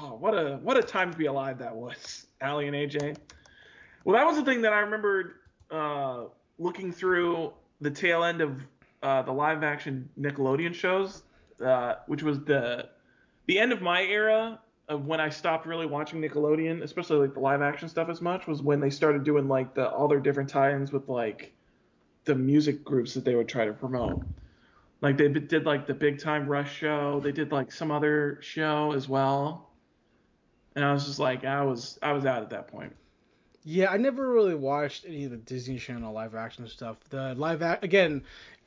Oh, what a what a time to be alive that was, Aly and AJ. Well, that was the thing that I remembered uh, looking through the tail end of uh, the live action Nickelodeon shows, uh, which was the the end of my era of when I stopped really watching Nickelodeon, especially like the live action stuff as much, was when they started doing like the all their different tie-ins with like the music groups that they would try to promote. Like they did like the Big Time Rush show. They did like some other show as well. And I was just like, I was I was out at that point. Yeah, I never really watched any of the Disney Channel live action stuff. The live act again,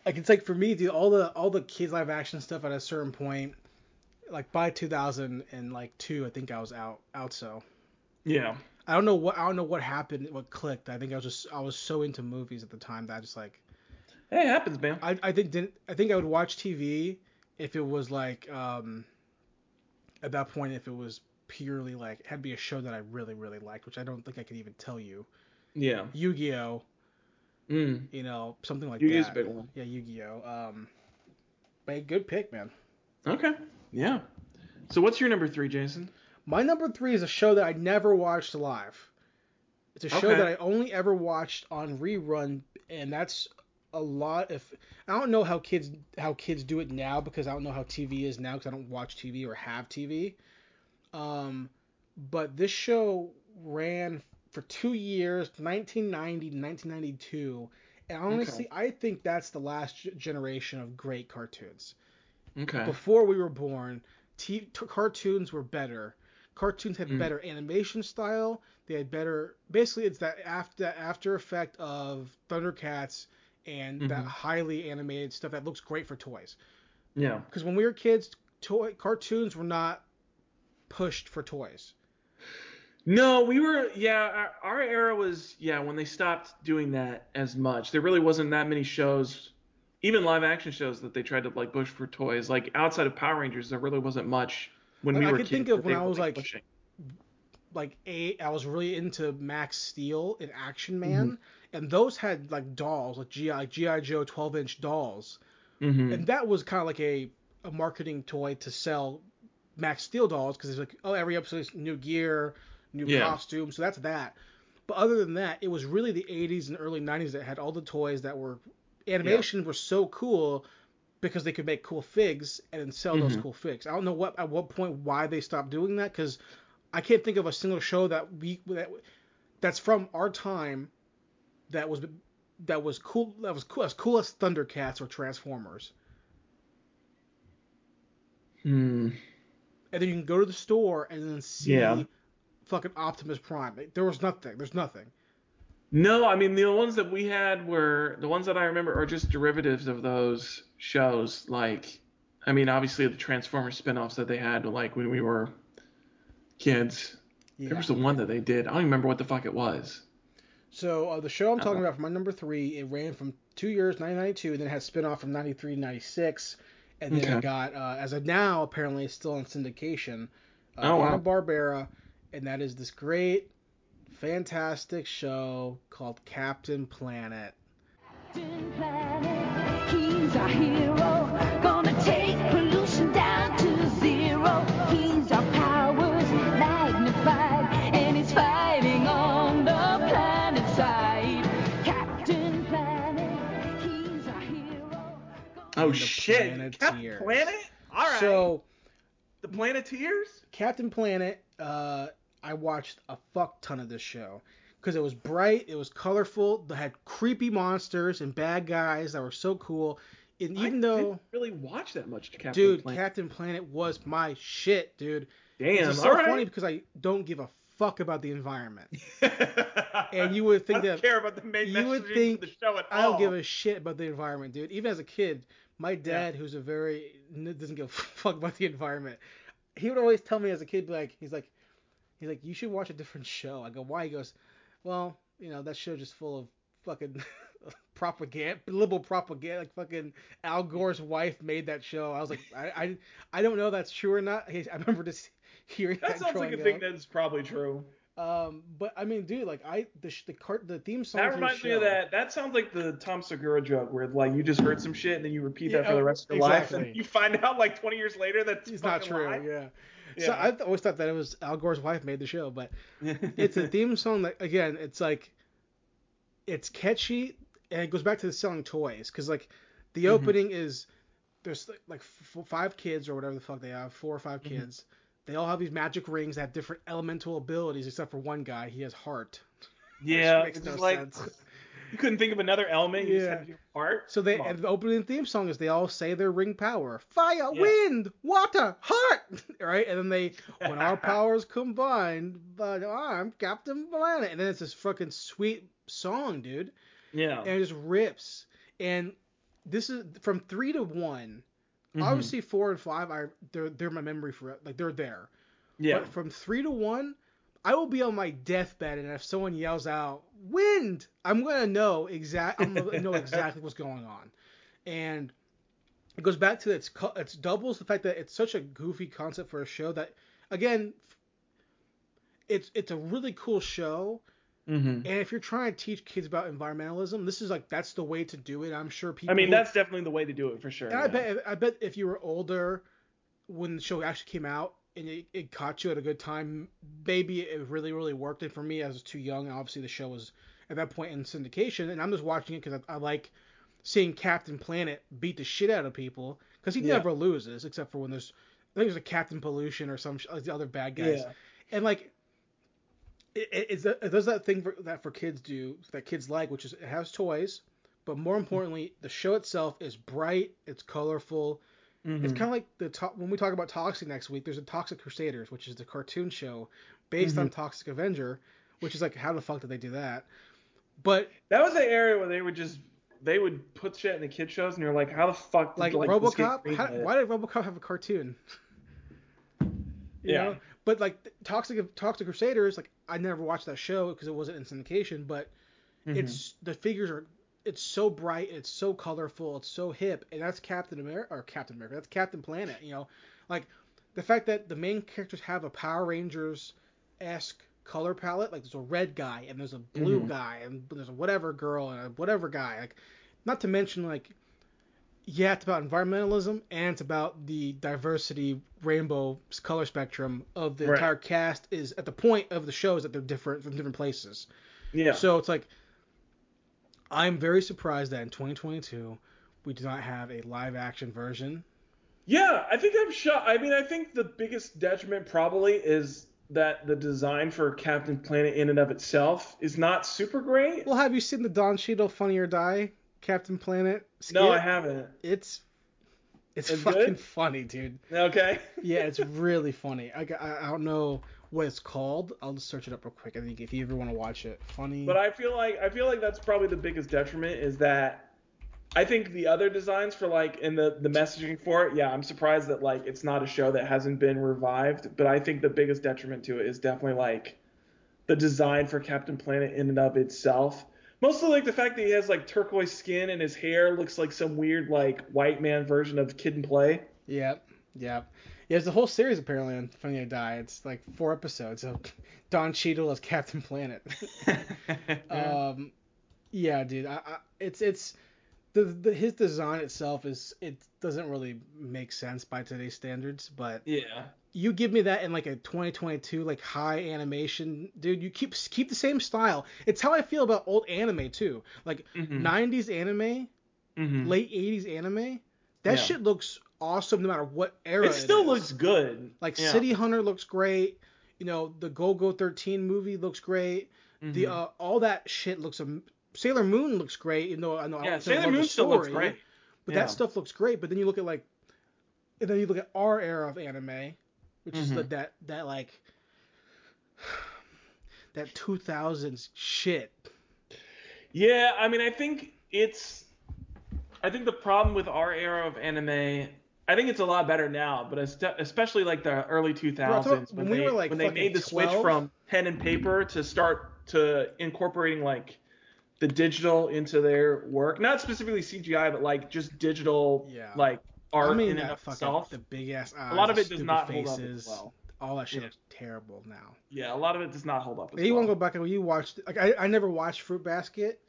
like it's like for me, dude, all the all the kids live action stuff at a certain point, like by 2000 and like two, I think I was out out. So Yeah. I don't know what I don't know what happened, what clicked. I think I was just I was so into movies at the time that I just like Hey, it happens, man. I I think didn't I think I would watch TV if it was like um at that point if it was purely like it had to be a show that I really really liked, which I don't think I could even tell you. Yeah. Yu-Gi-Oh, Mm. you know, something like Yu-Gi-Oh's that. a big one. Yeah, Yu-Gi-Oh. Um, but good pick, man. Okay. Yeah. So what's your number three, Jason? My number three is a show that I never watched live. It's a show Okay. that I only ever watched on rerun, and that's a lot. If I don't know how kids how kids do it now because I don't know how TV is now because I don't watch TV or have TV. Um, but this show ran for two years, 1990 to 1992, and honestly, I think that's the last generation of great cartoons. Okay. before we were born, t- t- cartoons were better. Cartoons had Mm. better animation style. They had better. Basically, it's that after that after effect of Thundercats and that Mhm. highly animated stuff that looks great for toys. Yeah. Because when we were kids, toy cartoons were not pushed for toys. No, we were yeah, our, our era was yeah, when they stopped doing that as much. There really wasn't that many shows even live action shows that they tried to like push for toys. Like outside of Power Rangers, there really wasn't much when Like, we I were could kids. think of when I was, like, pushing. Like I was really into Max Steel and Action Mm-hmm. Man, and those had like dolls, like GI like GI Joe 12 inch dolls. Mhm. and that was kind of like a, a marketing toy to sell Max Steel dolls because it's like oh every episode is new gear, new Yeah. costume, so that's that. But other than that, it was really the 80s and early 90s that had all the toys that were animations were so cool because they could make cool figs and then sell those Mhm. cool figs. I don't know what at what point why they stopped doing that because I can't think of a single show that we that that's from our time that was that was cool that was cool as cool as Thundercats or Transformers. Hmm. and then you can go to the store and then see Yeah. Fucking Optimus Prime. There was nothing. There's nothing. No, I mean the ones that we had were the ones that I remember are just derivatives of those shows. Like, I mean, obviously the Transformers spin-offs that they had, like when we were kids. Yeah. There was the one that they did. I don't even remember what the fuck it was. So uh, the show I'm talking Uh-oh. about for my number three, it ran from two years, 1992, and then it had spin-off from 93 to 96, and then Okay. it got uh, as of now apparently it's still in syndication. Uh, Oh, wow. Hanna Barbera, and that is this great, fantastic show called Captain Planet. Captain Planet, he's our hero. Gonna take pollution down to zero. He's our powers magnified, and he's fighting on the planet side. Captain Planet, he's our hero. Oh And the shit! Planeteers. Captain Planet. All right. So the Planeteers. Captain Planet, uh, I watched a fuck ton of this show because it was bright, it was colorful, they had creepy monsters and bad guys that were so cool. And even though. I though, didn't really watch that much Captain dude, Planet. Captain Planet was my shit, dude. Damn. it's so right. funny because I don't give a fuck about the environment. And you would think that. I don't that- care about the main you would think of the show at all. I don't give a shit about the environment, dude. Even as a kid, my dad, who's a very doesn't give a fuck about the environment, he would always tell me as a kid, like he's like, he's like, you should watch a different show. I go, why? He goes, well, you know that show's just full of fucking propaganda, liberal propaganda. Like fucking Al Gore's wife made that show. I was like, I, I, I don't know if that's true or not. He- I remember just hearing that. that sounds like a growing thing that's probably true. Um, but I mean, dude, like I the the cart the theme song. That reminds me of that. That sounds like the Tom Segura joke where like you just heard some shit and then you repeat that for the rest of your life exactly. and you find out like 20 years later that it's not true. lie. Yeah. So Yeah. I th- always thought that it was Al Gore's wife made the show, but it's a theme song that again, it's like it's catchy and it goes back to the selling toys because like the Mm-hmm. opening is there's like- f- five kids or whatever the fuck they have, four or 5 Mm-hmm. They all have these magic rings that have different elemental abilities, except for one guy. He has heart. yeah, makes it's no like sense. you couldn't think of another element. You just Yeah. heart. So they and the opening theme song is they all say their ring power: fire, Yeah. wind, water, heart. right, and then they when our powers combine, but I'm Captain Planet, and then it's this fucking sweet song, dude, yeah. and it just rips. And this is from three to one. Mhm. Obviously, four and five are they're they're my memory for like they're there. yeah. But from three to one, I will be on my deathbed, and if someone yells out "wind," I'm gonna know exact. I'm gonna know exactly what's going on, and it goes back to its its doubles the fact that it's such a goofy concept for a show that again, it's it's a really cool show. Hmm And if you're trying to teach kids about environmentalism, this is like that's the way to do it. I'm sure people. I mean, that's definitely the way to do it for sure. and I bet I bet if you were older when the show actually came out and it, it caught you at a good time, maybe it really really worked. And for me, I was too young. Obviously, the show was at that point in syndication, and I'm just watching it because I, I like seeing Captain Planet beat the shit out of people because he Yeah. never loses except for when there's I think there's a Captain Pollution or some like the other bad guys, Yeah. and like. It, it, it's that- it does that thing for, that for kids do that kids like, which is it has toys, but more importantly, the show itself is bright, it's colorful, Mhm. it's kind of like the to- when we talk about Toxic next week. There's a Toxic Crusaders, which is the cartoon show based on Toxic Avenger, which is like how the fuck did they do that? But That was the area where they would just they would put shit in the kid shows, and you're like, how the fuck? Did, like, this get RoboCop, how, why did RoboCop have a cartoon? You Yeah. know? But like Toxic Toxic Crusaders, like I never watched that show because it wasn't in syndication, but Mhm. it's the figures are it's so bright, it's so colorful, it's so hip, and that's Captain America or Captain America, that's Captain Planet, you know, like the fact that the main characters have a Power Rangers esque color palette, like there's a red guy and there's a blue Mhm. guy and there's a whatever girl and a whatever guy, like not to mention like yeah, it's about environmentalism and it's about the diversity rainbow color spectrum of the Right. entire cast is at the point of the shows that they're different from different places. yeah. So it's like I'm very surprised that in 2022 we do not have a live action version. Yeah, I think I'm shocked. I mean, I think the biggest detriment probably is that the design for Captain Planet in and of itself is not super great. Well, have you seen the Don Cheadle Funny or Die Captain Planet? Skit? no, I haven't. It's it's It's fucking good? funny, dude. Okay. Yeah, it's really funny. I, I, I don't know what it's called. I'll just search it up real quick. I think if you ever want to watch it, funny. But I feel like I feel like that's probably the biggest detriment is that I think the other designs for like in the the messaging for it, yeah, I'm surprised that like it's not a show that hasn't been revived, but I think the biggest detriment to it is definitely like the design for Captain Planet in and of itself. Mostly like the fact that he has like turquoise skin and his hair looks like some weird like white man version of Kid 'n Play. Yep, yep. Yeah, there's a whole series apparently on Funny or Die. It's like four episodes of Don Cheadle as Captain Planet. um, yeah, dude. I, I, it's it's the, the his design itself is it doesn't really make sense by today's standards, but yeah. You give me that in like a 2022 like high animation, dude. You keep keep the same style. It's how I feel about old anime too. Like Mhm. 90s anime, Mhm. late 80s anime. That Yeah. shit looks awesome no matter what era. It still is. looks good. like Yeah. City Hunter looks great. You know, the Golgo 13 movie looks great. The Mhm. uh, all that shit looks. Am- Sailor Moon looks great. You know, I know. Yeah, Sailor Moon still looks story, great. But Yeah. that stuff looks great. But then you look at like, and then you look at our era of anime, which is the, that that like, that 2000s shit. Yeah, I mean, I think it's. I think the problem with our era of anime, I think it's a lot better now, but especially like the early 2000s when when, we they were, like, when they made the switch from pen and paper to start to incorporating like the digital into their work, not specifically CGI, but like just digital Yeah. like art I mean in and that of fucking itself. the big ass eyes. A lot of it does not hold up as faces, well. All that shit Yeah. looks terrible now. Yeah, a lot of it does not hold up you well. want to go back and you watched like I, I never watched Fruit Basket.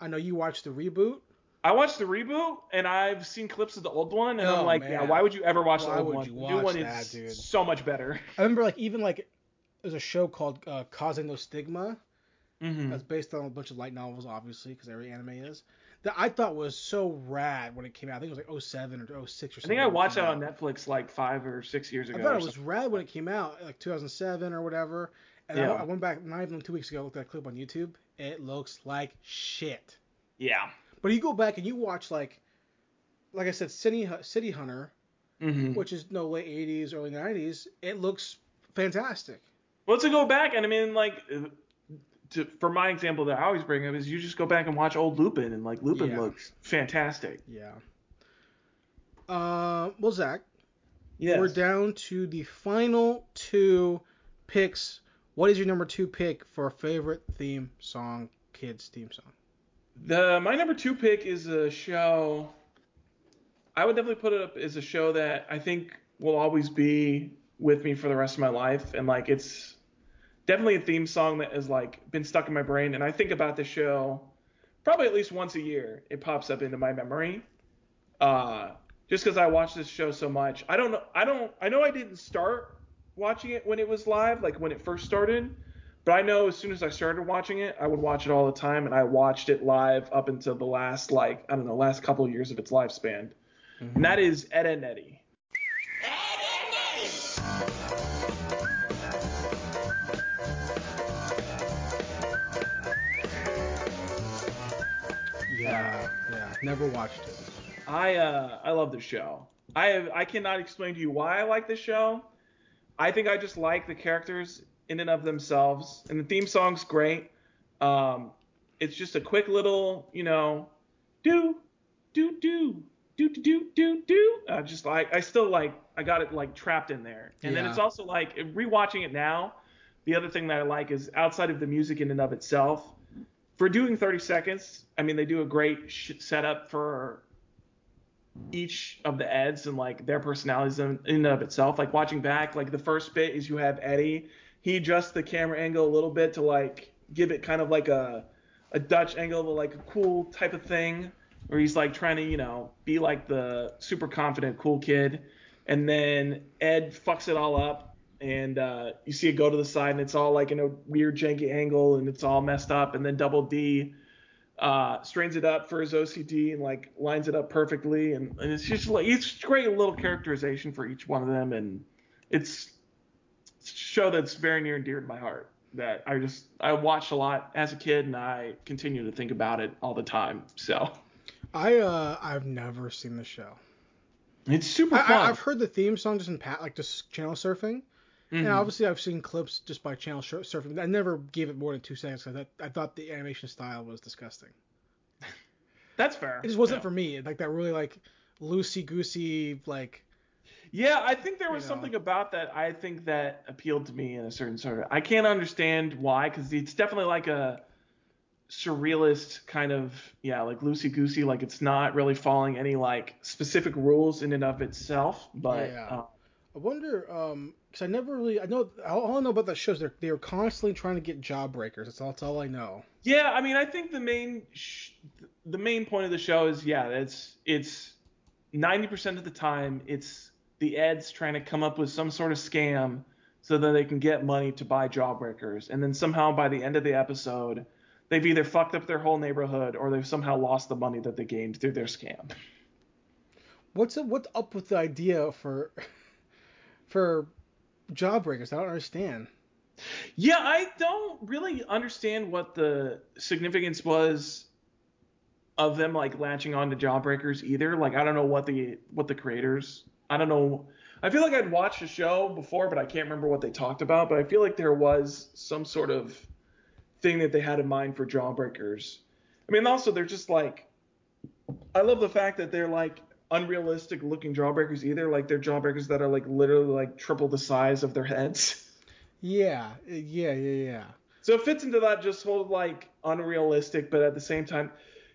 I know you watched the reboot. I watched the reboot and I've seen clips of the old one and Oh, I'm like, yeah, why would you ever watch Why the old one? the new one that, is dude? so much better. I remember like even like there's a show called uh, Kaze no Stigma hmm that's based on a bunch of light novels, obviously, because every anime is. That I thought was so rad when it came out. I think it was like 07 or 06 or something. I think I watched that on. Netflix like five or six years ago. I thought it was rad when it came out, like 2007 or whatever. And Yeah. I, I went back not even two weeks ago, looked at a clip on YouTube. It looks like shit. Yeah. But you go back and you watch like, like I said, City City Hunter, hmm which is no late 80s, early 90s. It looks fantastic. Well, to go back, and I mean, like, to, for my example that I always bring up is you just go back and watch old Lupin, and like Lupin Yeah. looks fantastic. Yeah. Uh, well, Zach, Yes. we're down to the final two picks. What is your number two pick for a favorite theme song, kids theme song? The my number two pick is a show. I would definitely put it up as a show that I think will always be with me for the rest of my life, and like it's definitely a theme song that has like been stuck in my brain, and I think about the show probably at least once a year. It pops up into my memory, uh, just because I watch this show so much. I don't know. I don't. I know I didn't start watching it when it was live, like when it first started. But I know as soon as I started watching it, I would watch it all the time, and I watched it live up until the last, like, I don't know, last couple of years of its lifespan. And that is Ed and Eddy. Never watched it. I uh I love the show. I have, I cannot explain to you why I like the show. I think I just like the characters in and of themselves, and the theme song's great. Um, it's just a quick little, you know, do do do do do do do do. Uh, just like I still like I got it like trapped in there, and then it's also like rewatching it now. The other thing that I like is outside of the music in and of itself, for doing 30 seconds, I mean, they do a great sh- setup for each of the Eds and like their personalities in, in and of itself. Like watching back, like the first bit is you have Eddy. He adjusts the camera angle a little bit to like give it kind of like a a Dutch angle, but like a cool type of thing, where he's like trying to you know be like the super confident cool kid, and then Ed fucks it all up, and uh, you see it go to the side, and it's all like in a weird janky angle, and it's all messed up, and then Double D uh, strains it up for his OCD and like lines it up perfectly, and, and it's just like it's great little characterization for each one of them, and it's, it's a show that's very near and dear to my heart. That I just I watched a lot as a kid, and I continue to think about it all the time. So I uh I've never seen the show. it's super fun. I, I've heard the theme song just in pat like just channel surfing, and Mhm. obviously I've seen clips just by channel surfing. I never gave it more than two seconds because I, I thought the animation style was disgusting. That's fair. It just wasn't Yeah. for me. Like that really like loosey goosey like Yeah, I think there was You know. something about that. I think that appealed to me in a certain sort of. I can't understand why, because it's definitely like a surrealist kind of, yeah, like loosey goosey. Like it's not really following any like specific rules in and of itself. But Yeah. uh, I wonder, um, because I never really, I know, all I know about that show is they're they're constantly trying to get jawbreakers. That's all, that's all I know. yeah, I mean, I think the main sh- the main point of the show is yeah, it's it's ninety percent of the time it's the Eds trying to come up with some sort of scam so that they can get money to buy jawbreakers, and then somehow by the end of the episode, they've either fucked up their whole neighborhood or they've somehow lost the money that they gained through their scam. What's up, what's up with the idea for for jawbreakers. I don't understand. Yeah, I don't really understand what the significance was of them like latching on to Jawbreakers either. Like I don't know what the what the creators I don't know I feel like I'd watched the show before, but I can't remember what they talked about. But I feel like there was some sort of thing that they had in mind for Jawbreakers. I mean, also they're just like, I love the fact that they're like unrealistic looking Jawbreakers either. Like they're Jawbreakers that are like literally like triple the size of their heads. Yeah, yeah, yeah, yeah. So it fits into that just whole like unrealistic, but at the same time,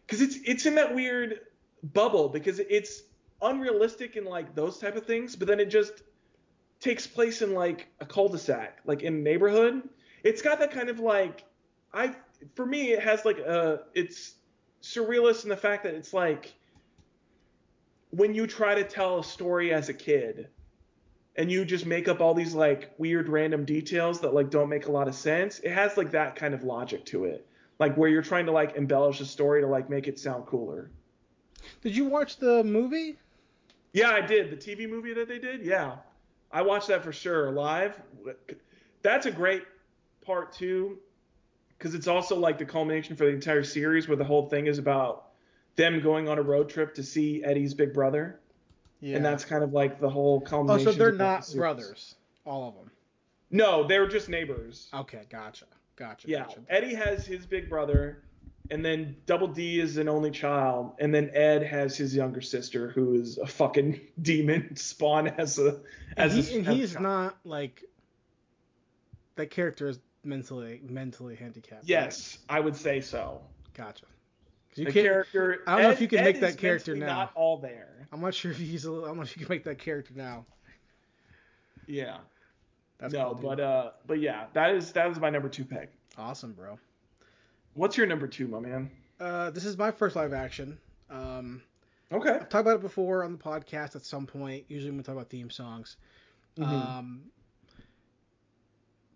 because it's it's in that weird bubble because it's unrealistic in like those type of things, but then it just takes place in like a cul-de-sac, like in a neighborhood. It's got that kind of like I for me it has like a it's surrealist in the fact that it's like when you try to tell a story as a kid and you just make up all these like weird random details that like don't make a lot of sense. It has like that kind of logic to it. Like where you're trying to like embellish a story to like make it sound cooler. Did you watch the movie? Yeah, I did. The TV movie that they did? Yeah. I watched that for sure live. That's a great part too cuz it's also like the culmination for the entire series where the whole thing is about them going on a road trip to see Eddy's big brother. Yeah. And that's kind of like the whole culmination. oh, so they're of the not brothers, all of them. No, they were just neighbors. Okay, gotcha, gotcha. Yeah, gotcha. Eddie has his big brother, and then Double D is an only child, and then Ed has his younger sister who is a fucking demon. Spawn as a And, as he, a, and a he's not like that character is mentally mentally handicapped. right? Yes, I would say so. Gotcha. You the character. I don't know if you can Ed make that character now. Not all there. I'm not sure if he's. A, I'm not sure if you can make that character now. Yeah. That's no, cool, but uh, but yeah, that is that is my number two pick. awesome, bro. What's your number two, my man? Uh, this is my first live action. Um, Okay. I've talked about it before on the podcast at some point. Usually when we talk about theme songs. Mhm. Um,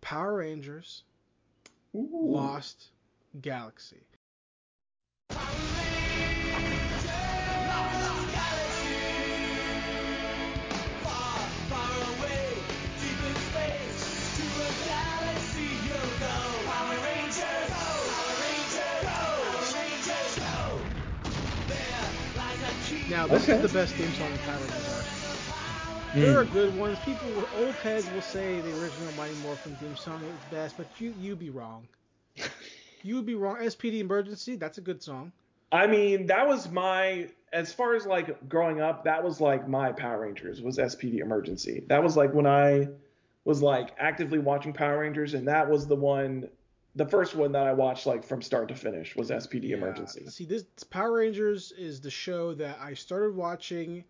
Power Rangers Ooh. Lost Galaxy. Now this Okay. is the best theme song in Power Rangers. Arc. There are good ones. People, old heads will say the original Mighty Morphin theme song is best, but you you be wrong. You would be wrong. SPD Emergency, that's a good song. I mean, that was my as far as like growing up, that was like my Power Rangers was SPD Emergency. That was like when I was like actively watching Power Rangers, and that was the one, the first one that I watched like from start to finish was SPD Yeah. Emergency. See, this Power Rangers is the show that I started watching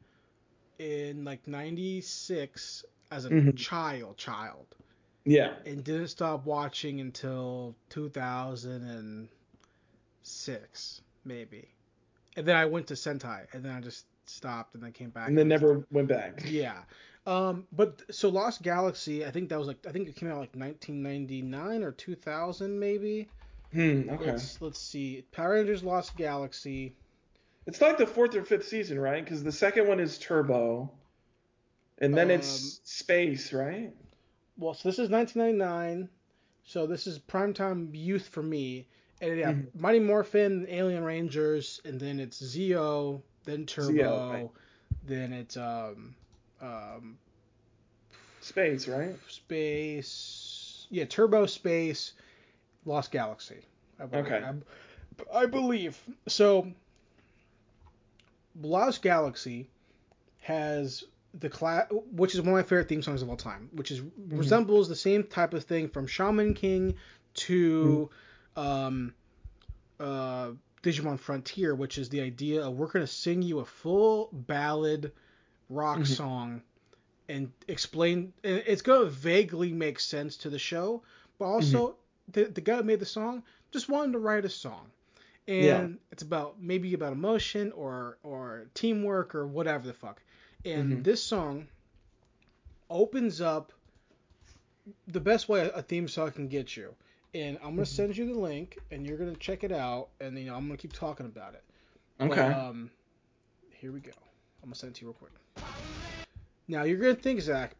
in like '96 as a Mhm. child, child, Yeah. and didn't stop watching until 2006, maybe. And then I went to Sentai, and then I just stopped, and then came back. And then never went back. Yeah. Um, but so Lost Galaxy, I think that was like I think it came out like 1999 or 2000 maybe. Hmm, okay. Let's let's see. Power Rangers Lost Galaxy. It's like the fourth or fifth season, right? Because the second one is Turbo, and then it's Um, Space, right? Well, so this is 1999. So this is primetime youth for me. And yeah, Mhm. Mighty Morphin, Alien Rangers, and then it's Zeo, then Turbo, Zeo, right. then it's um um Space, right? Space. Yeah, Turbo Space, Lost Galaxy. I believe. Okay. I, I believe. So, Lost Galaxy has the class, which is one of my favorite theme songs of all time, which is resembles the same type of thing from Shaman King to um, uh, Digimon Frontier, which is the idea of we're gonna sing you a full ballad rock Mhm. song and explain. It's gonna vaguely make sense to the show, but also the the guy who made the song just wanted to write a song, and Yeah. it's about maybe about emotion or or teamwork or whatever the fuck. And Mhm. this song opens up the best way a theme song can get you. And I'm gonna send you the link, and you're gonna check it out, and you know I'm gonna keep talking about it. But, Okay. um, here we go. I'm gonna send it to you real quick. Now you're gonna think, Zach,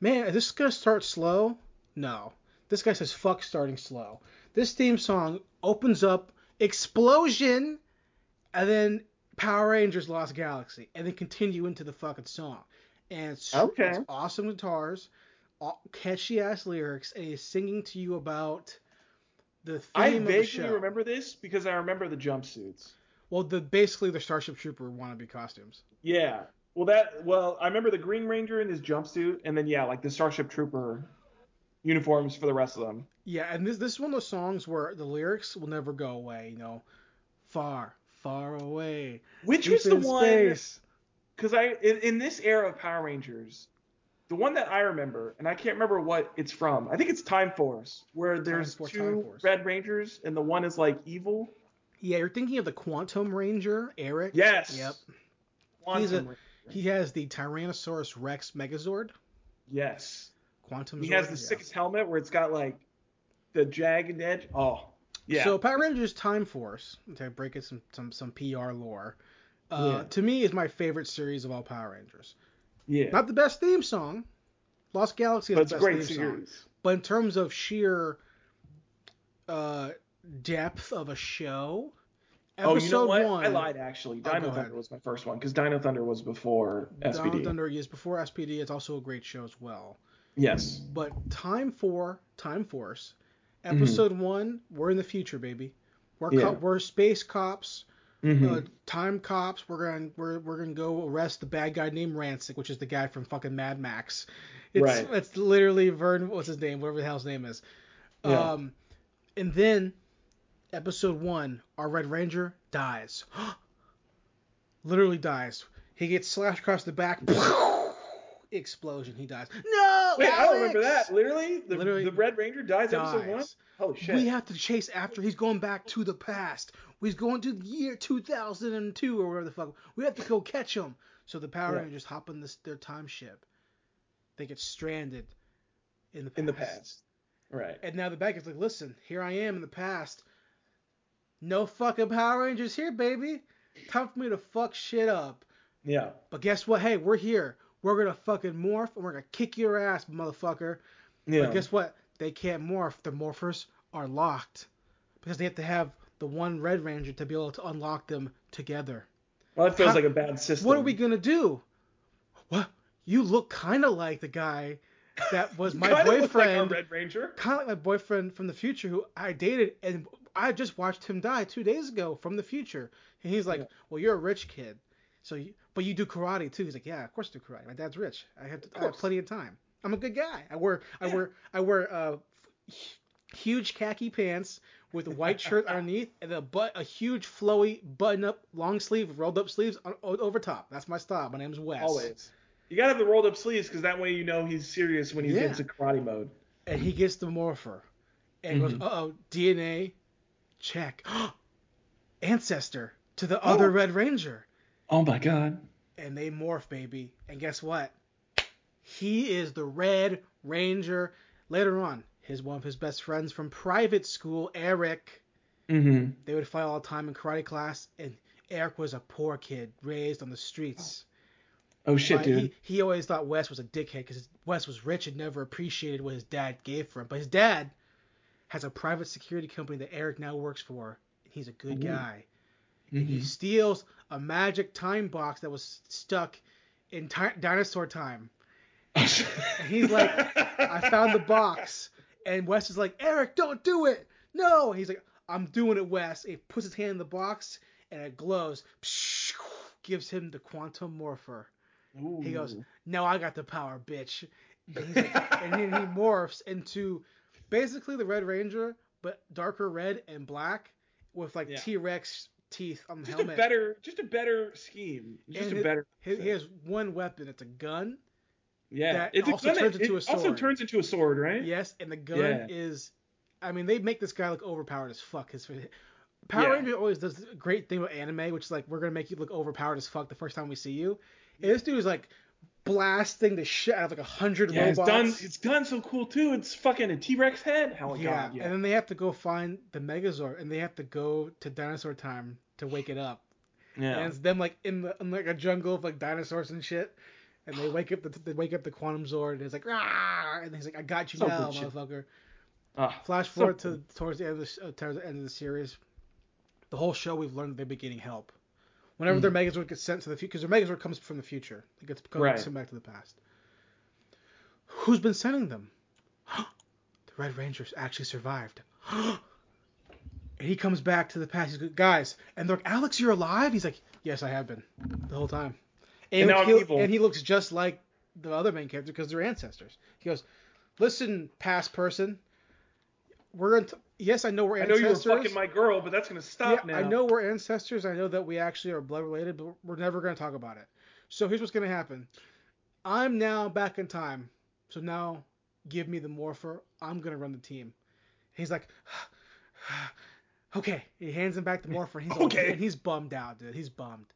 man, is this gonna start slow? No. This guy says fuck starting slow. This theme song opens up explosion, and then Power Rangers Lost Galaxy, and then continue into the fucking song. And it's, Okay. it's awesome guitars, catchy ass lyrics, and he's singing to you about the theme I of the vaguely show. remember this because I remember the jumpsuits. Well, the basically the Starship Trooper wannabe costumes. Yeah. Well, that well, I remember the Green Ranger in his jumpsuit, and then yeah, like the Starship Trooper uniforms for the rest of them. Yeah, and this this is one of those songs where the lyrics will never go away. You know, far, far away. Which deep was the one? Because I in, in this era of Power Rangers, the one that I remember, and I can't remember what it's from. I think it's Time Force, where there's Force, two. Red Rangers, and the one is like evil. Yeah, you're thinking of the Quantum Ranger, Eric. Yes. Yep. Quantum He's a- Ranger. He has the Tyrannosaurus Rex Megazord. Yes. Quantum. He Zord, has the sickest helmet where it's got like the jagged edge. Oh. Yeah. So Power Rangers Time Force, to break it some some some PR lore, uh, Yeah. to me is my favorite series of all Power Rangers. yeah. Not the best theme song. Lost Galaxy but is it's the best great theme song. series. But in terms of sheer uh, depth of a show, Oh, you know what? one. I lied actually. Oh, Dino ahead. Thunder was my first one because Dino Thunder was before SPD. of Thunder is before SPD. It's also a great show as well. Yes. But Time for Time Force, Mm-hmm. episode one. We're in the future, baby. We're Yeah. co- we're space cops. hmm uh, time cops. We're gonna we're, we're gonna go arrest the bad guy named Ransik, which is the guy from fucking Mad Max. It's Right. it's literally Vern. What's his name? Whatever the hell his name is. Yeah. Um, and then episode one, our Red Ranger dies. literally dies. He gets slashed across the back. Explosion. He dies. No. Wait, I don't remember that. Literally, the, Literally the Red Ranger dies, episode one. Dies. Holy shit. We have to chase after. He's going back to the past. He's going to the year 2002 or whatever the fuck. We have to go catch him. So the Power Yeah. Rangers hop on this their time ship. They get stranded in the past. in the past. Right. And now the bad guy's like, listen, here I am in the past. No fucking Power Rangers here, baby. Time for me to fuck shit up. Yeah. But guess what? Hey, we're here. We're gonna fucking morph and we're gonna kick your ass, motherfucker. Yeah. But guess what? They can't morph. The morphers are locked because they have to have the one Red Ranger to be able to unlock them together. well, that feels How- like a bad system. What are we gonna do? What? You look kind of like the guy that was my Kinda look like our boyfriend. Red Ranger. kind of like my boyfriend from the future who I dated, and I just watched him die two days ago from the future. And he's like, Yeah. "Well, you're a rich kid, so you, but you do karate too." He's like, "Yeah, of course I do karate. My dad's rich. I have, I have plenty of time. I'm a good guy. I wear, I wear, I wear uh, huge khaki pants with a white shirt underneath and a but a huge flowy button-up long sleeve, rolled-up sleeves on, over top. That's my style. My name's Wes. Always. You gotta have the rolled up sleeves because that way you know he's serious when he's Yeah. into karate mode. and he gets the morpher and Mhm. goes, "Uh oh, DNA check, ancestor to the other Oh. Red Ranger." Oh my god. And they morph, baby. And guess what? He is the Red Ranger. Later on, his one of his best friends from private school, Eric. Mm-hmm. They would fight all the time in karate class, and Eric was a poor kid raised on the streets. Oh shit, But dude. He, he always thought Wes was a dickhead because Wes was rich and never appreciated what his dad gave for him. But his dad has a private security company that Eric now works for. He's a good Ooh. guy. And he Mhm. steals a magic time box that was stuck in ti- dinosaur time. He's like, I found the box. And Wes is like, Eric, don't do it. No. And he's like, I'm doing it, Wes. And he puts his hand in the box and it glows. Gives him the quantum morpher. He goes, "No, I got the power, bitch." And, he's like, and then he morphs into basically the Red Ranger, but darker red and black with like Yeah. T-Rex teeth on the just helmet. a better, just a better scheme. Just And a it- better. He, he has one weapon. It's a gun. yeah. that it's also a gun turns that- into it a Also turns into a sword, right? Yes, and the gun Yeah. is. I mean, they make this guy look overpowered as fuck. His Power Yeah. Ranger always does a great thing with anime, which is like we're gonna make you look overpowered as fuck the first time we see you. And this dude is like blasting the shit out of like a hundred Yeah, it's robots. done. It's done so cool too. It's fucking a T-Rex head. Oh yeah. god. Yeah. and then they have to go find the Megazord, and they have to go to dinosaur time to wake it up. yeah. And it's them like in the in like a jungle of like dinosaurs and shit. And they wake up the they wake up the Quantum Zord, and it's like Rah! and he's like, I got you So now, motherfucker. Ah, Flash forward cool. to towards the end of the, uh, towards the end of the series. The whole show we've learned that they've been getting help. Whenever Mm. their Megazord gets sent to the future, because their Megazord comes from the future, it gets Right. sent back to the past. Who's been sending them? the Red Rangers actually survived. And he comes back to the past. He's like, guys, and they're like, Alex, you're alive? He's like, yes, I have been the whole time. And now I'm he, evil. and he looks just like the other main character because they're ancestors. He goes, listen, past person, we're in yes, I know we're ancestors. I know you were fucking my girl, but that's gonna stop yeah, now. I know we're ancestors. I know that we actually are blood related, but we're never going to talk about it. So here's what's going to happen. I'm now back in time. So now give me the morpher. I'm going to run the team. He's like, okay. He hands him back the morpher. And he's Okay. and he's bummed out, dude. He's bummed.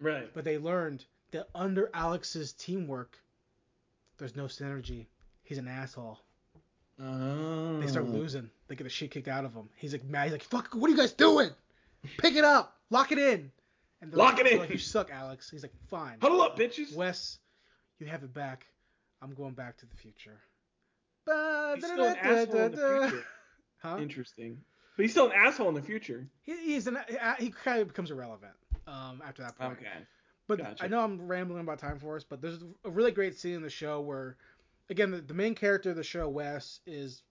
Right. But they learned that under Alex's teamwork, there's no synergy. He's an asshole. Oh. They start oh. losing. They get the shit kicked out of him. He's like mad. He's like, "Fuck! What are you guys doing? Pick it up. Lock it in." And Lock like, it in. Like, you suck, Alex. He's like, "Fine." Huddle up, bitches. Wes, you have it back. I'm going back to the future. He's still an asshole in the future. Huh? Interesting. But he's still an asshole in the future. He, he's an he kind of becomes irrelevant um, after that point. Okay. But Gotcha. I know I'm rambling about Time Force, but there's a really great scene in the show where, again, the, the main character of the show, Wes, is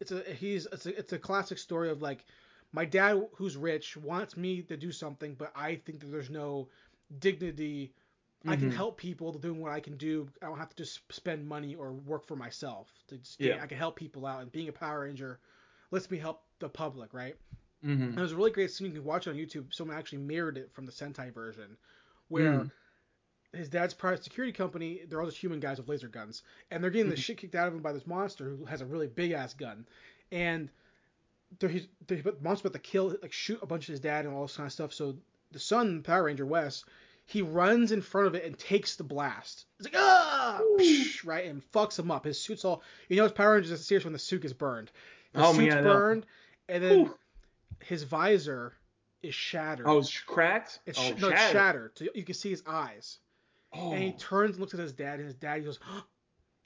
it's a he's it's a, it's a classic story of like my dad who's rich wants me to do something, but I think that there's no dignity. I can Mhm. help people doing what I can do. I don't have to just spend money or work for myself. To just Yeah. I can help people out, and being a Power Ranger lets me help the public, right? Mm-hmm. And there's a really great scene you can watch on YouTube. Someone actually mirrored it from the Sentai version, where Mm. His dad's private security company, they're all just human guys with laser guns, and they're getting the Mhm. shit kicked out of them by this monster who has a really big ass gun, and they're, he's, they're, the monster's about to kill, like shoot a bunch of his dad and all this kind of stuff. So the son, Power Ranger Wes, he runs in front of it and takes the blast. It's like ah, psh, right, and fucks him up. His suit's all, you know, his Power Rangers are serious when the suit is burned. His Oh, suit's man, burned, and then Whew. his visor is shattered. Oh, it's cracked. it's, oh, sh- no, it's shattered. So you can see his eyes. Oh. And he turns and looks at his dad, and his dad goes, and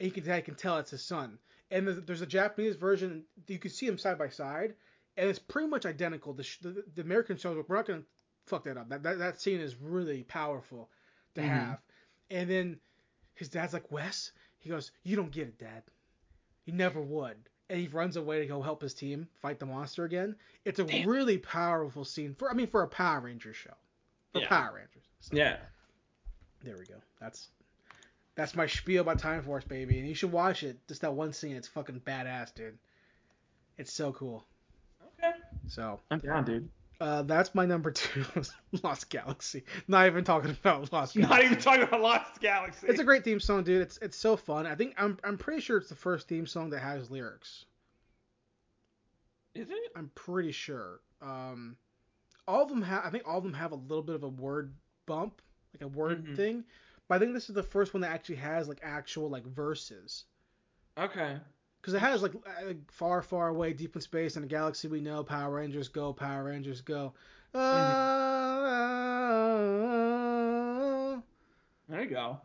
he can, dad can tell it's his son. And there's, there's a Japanese version, you can see them side by side, and it's pretty much identical. The, the, the American shows, we're not going to fuck that up. That, that, that scene is really powerful to Mhm. have. And then his dad's like, Wes? He goes, You don't get it, dad. He never would. And he runs away to go help his team fight the monster again. It's a Damn. really powerful scene for, I mean, for a Power Ranger show. For Yeah. Power Rangers. So- Yeah. There we go. That's that's my spiel about Time Force, baby. And you should watch it. Just that one scene. It's fucking badass, dude. It's so cool. Okay. So I'm down, dude. uh, that's my number two, Lost Galaxy. Not even talking about Lost Galaxy. Not even talking about Lost Galaxy. It's a great theme song, dude. It's it's so fun. I think I'm I'm pretty sure it's the first theme song that has lyrics. Is it? I'm pretty sure. Um, all of them have. I think all of them have a little bit of a word bump, like a word Mhm. thing. But I think this is the first one that actually has like actual like verses. Okay. Because it has like uh, far, far away, deep in space, in a galaxy we know. Power Rangers go, Power Rangers go. Ah, There you go.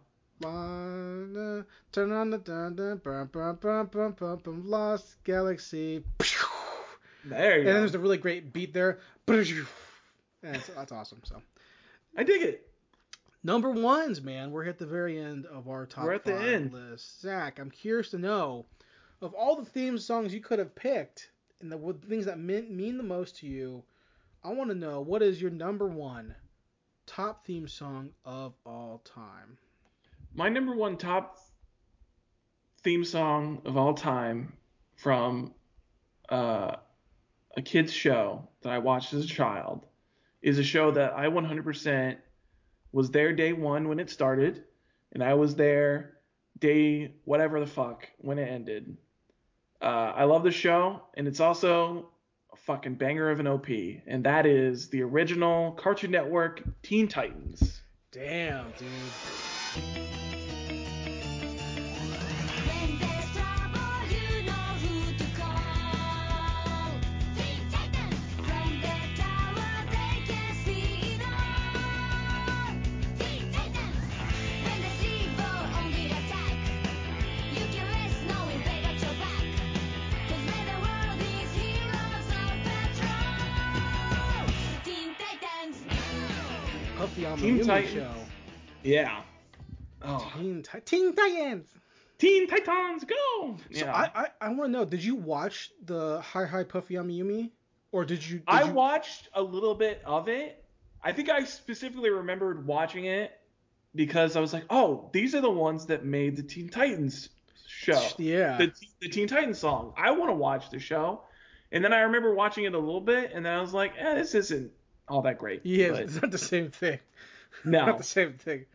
turn on the dun dun bum bum bum bum bum bum Lost Galaxy. There you go. And there's a really great beat there. And it's, that's awesome. So I dig it. Number ones, man. We're at the very end of our top We're at the five end. list. Zach, I'm curious to know of all the theme songs you could have picked and the things that mean, mean the most to you. I want to know what is your number one top theme song of all time. My number one top theme song of all time from uh, a kid's show that I watched as a child is a show that I 100% was there day one when it started, and I was there day whatever the fuck when it ended. Uh, I love the show, and it's also a fucking banger of an OP, and that is the original Cartoon Network Teen Titans. Damn, dude. Titans. show. Yeah. Oh. Teen, Ti- Teen Titans. Teen Titans, go! So yeah. I, I, I want to know, did you watch the Hi Hi Puffy Yumi Yumi? Or did you? Did I you- watched a little bit of it. I think I specifically remembered watching it because I was like, oh, these are the ones that made the Teen Titans show. Yeah. The, the Teen Titans song. I want to watch the show. And then I remember watching it a little bit, and then I was like, eh, this isn't all that great. yeah, But it's not the same thing. no, Not the same thing.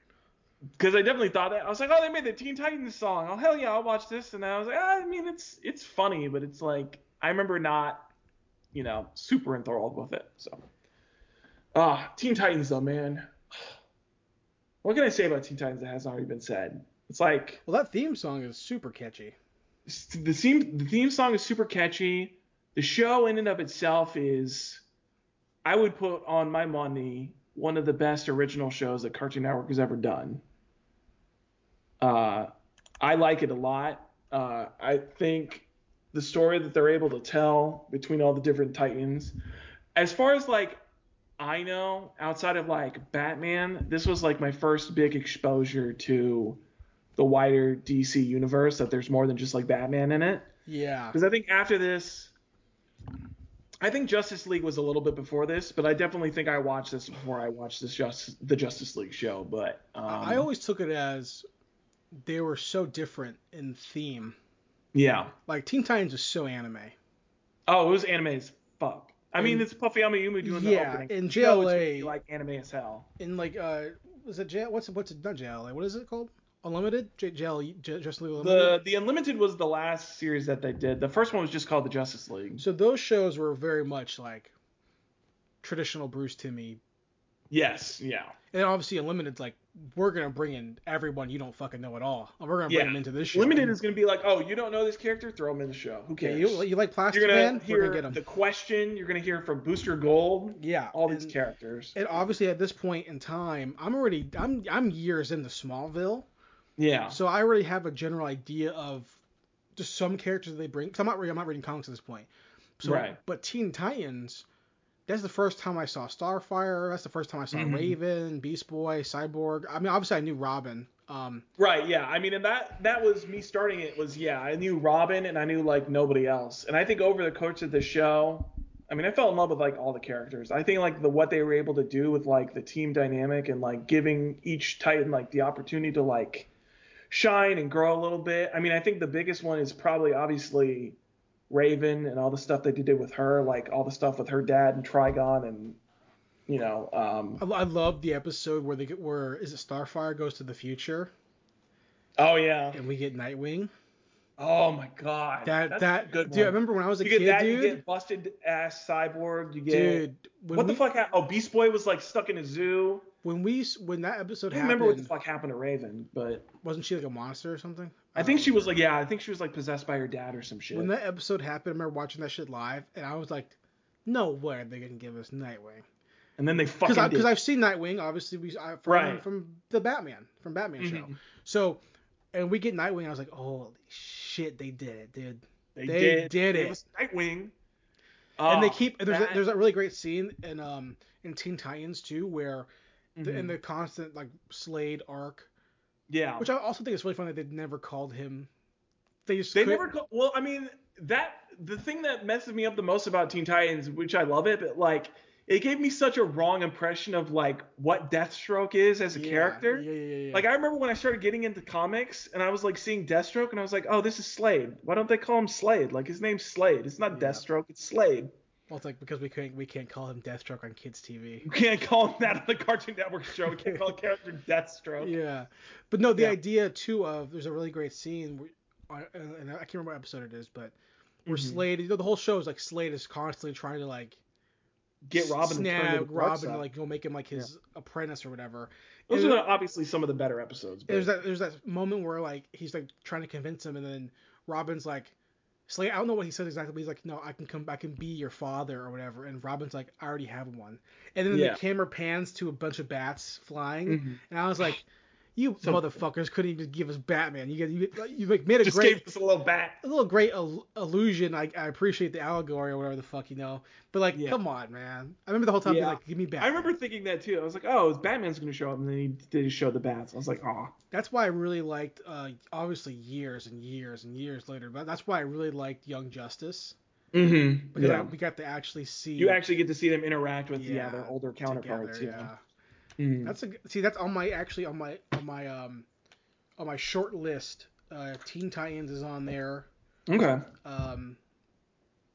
because I definitely thought that. I was like, oh, they made the Teen Titans song. Oh hell yeah, I'll watch this. And I was like, ah, I mean, it's it's funny, but it's like I remember not, you know, super enthralled with it. So, ah, Teen Titans though, man. What can I say about Teen Titans that hasn't already been said? It's like Well, that theme song is super catchy. the theme the theme song is super catchy. The show in and of itself is, I would put on my money one of the best original shows that Cartoon Network has ever done. Uh, I like it a lot. Uh, I think the story that they're able to tell between all the different Titans, as far as like I know, outside of like Batman, this was like my first big exposure to the wider DC universe. That there's more than just like Batman in it. Yeah. Because I think after this, I think Justice League was a little bit before this, but I definitely think I watched this before I watched this just the Justice League show. But um, I always took it as they were so different in theme. yeah. Like Teen Titans is so anime. Oh, it was anime as fuck. I mean, it's Puffy AmiYumi doing the opening. Yeah, in You know it's gonna JLA like anime as hell. In like uh, was it J? What's what's it? Not JLA. What is it called? Unlimited? J, Justice League The Unlimited. the the Unlimited was the last series that they did. The first one was just called the Justice League. So those shows were very much like traditional Bruce Timmy. Yes, yeah. And obviously Unlimited's like we're gonna bring in everyone you don't fucking know at all. We're gonna bring Yeah. them into this show. Limited is gonna be like, oh, you don't know this character? Throw him in the show. Who yeah, you, you like Plastic You're gonna Man? We're gonna get him. the question. You're gonna hear from Booster Gold. Yeah, all these characters. And obviously at this point in time, I'm already I'm I'm years into Smallville, Yeah. so I already have a general idea of just some characters they bring. Cause I'm not reading I'm not reading comics at this point. So, Right. But Teen Titans, that's the first time I saw Starfire. That's the first time I saw Mhm. Raven, Beast Boy, Cyborg. I mean, obviously I knew Robin. Um, Right, yeah. I mean, and that that was me starting it was yeah, I knew Robin and I knew like nobody else. And I think over the course of the show, I mean, I fell in love with like all the characters. I think like the what they were able to do with like the team dynamic and like giving each Titan like the opportunity to like shine and grow a little bit. I mean, I think the biggest one is probably obviously Raven and all the stuff that they did with her, like all the stuff with her dad and Trigon and you know, um I, I love the episode where they get where is it Starfire goes to the future oh yeah. and we get Nightwing. Oh my god. That That's that good dude, I remember when I was a you get kid, that, dude. you get busted ass cyborg, you get dude, what we, the fuck? Oh, Beast Boy was like stuck in a zoo. When we when that episode I don't happened, remember what the fuck happened to Raven, but wasn't she like a monster or something? I think she was like yeah, I think she was like possessed by her dad or some shit. When that episode happened, I remember watching that shit live, and I was like, "No way they're gonna give us Nightwing." and then they fucking Because because I've seen Nightwing, obviously we I, from Right. from the Batman from Batman show. Mhm. So, and we get Nightwing, I was like, "Holy shit, they did it, dude!" they, they did, They did It it. was Nightwing. and they Oh, keep there's that- a, there's a really great scene in um in Teen Titans too where the, in Mhm. the constant like Slade arc, yeah. which I also think is really funny. That they never called him. They just They quit- never. Co- well, I mean, that the thing that messes me up the most about Teen Titans, which I love it, but like it gave me such a wrong impression of like what Deathstroke is as a Yeah, character. Yeah, yeah. yeah. Like I remember when I started getting into comics and I was like seeing Deathstroke and I was like, oh, this is Slade. Why don't they call him Slade? Like his name's Slade. It's not Yeah. Deathstroke. It's Slade. Well, it's like because we can't we can't call him Deathstroke on kids TV. You can't call him that on the Cartoon Network show. We can't call a character Deathstroke. Yeah, but no, the Yeah. idea too of there's a really great scene, where, and I can't remember what episode it is, but where Mhm. Slade, you know, the whole show is like Slade is constantly trying to like Get Robin snag to the dark Robin, side. like go make him like his apprentice or whatever. Those And are obviously some of the better episodes. But there's that there's that moment where like he's like trying to convince him, and then Robin's like. Slade, I don't know what he said exactly, but he's like, "No, I can come, I can be your father or whatever." And Robin's like, "I already have one." And then Yeah. the camera pans to a bunch of bats flying, Mhm. and I was like, "You So- motherfuckers couldn't even give us Batman. You you you like made a just great gave us a little bat. a little great il- illusion. I, I appreciate the allegory or whatever the fuck you know, but like, Yeah. come on, man. I remember the whole time being Yeah. like, "Give me Batman." I remember thinking that too. I was like, oh, Batman's gonna show up, and then he just showed the bats. I was like, oh, That's why I really liked, uh, obviously years and years and years later, but that's why I really liked Young Justice Mm-hmm. because Yeah. we got to actually see You actually get to see them interact with yeah, yeah, their older counterparts. together, yeah. Mhm. That's a g- see. That's on my actually on my on my um on my short list. Uh, Teen Titans is on there. Okay. Um,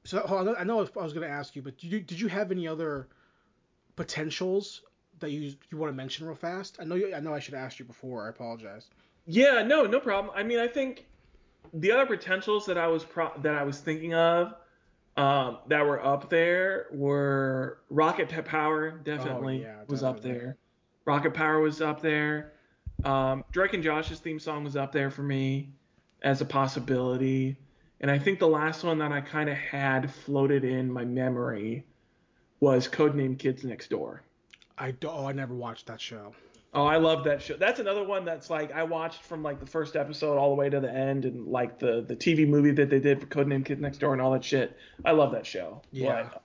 so hold on, I know I was, I was going to ask you, but did you did you have any other potentials that you you want to mention real fast? I know you, I know I should have asked you before. I apologize. Yeah, no, no problem. I mean, I think the other potentials that I was pro- that I was thinking of um, that were up there were Rocket Power. Definitely Oh, yeah, was up there. Rocket Power was up there. Um, Drake and Josh's theme song was up there for me as a possibility. And I think the last one that I kind of had floated in my memory was Codename Kids Next Door. I don't. Oh, I never watched that show. Oh, I love that show. That's another one that's like I watched from like the first episode all the way to the end, and like the the TV movie that they did for Codename Kids Next Door and all that shit. I love that show. Yeah. But,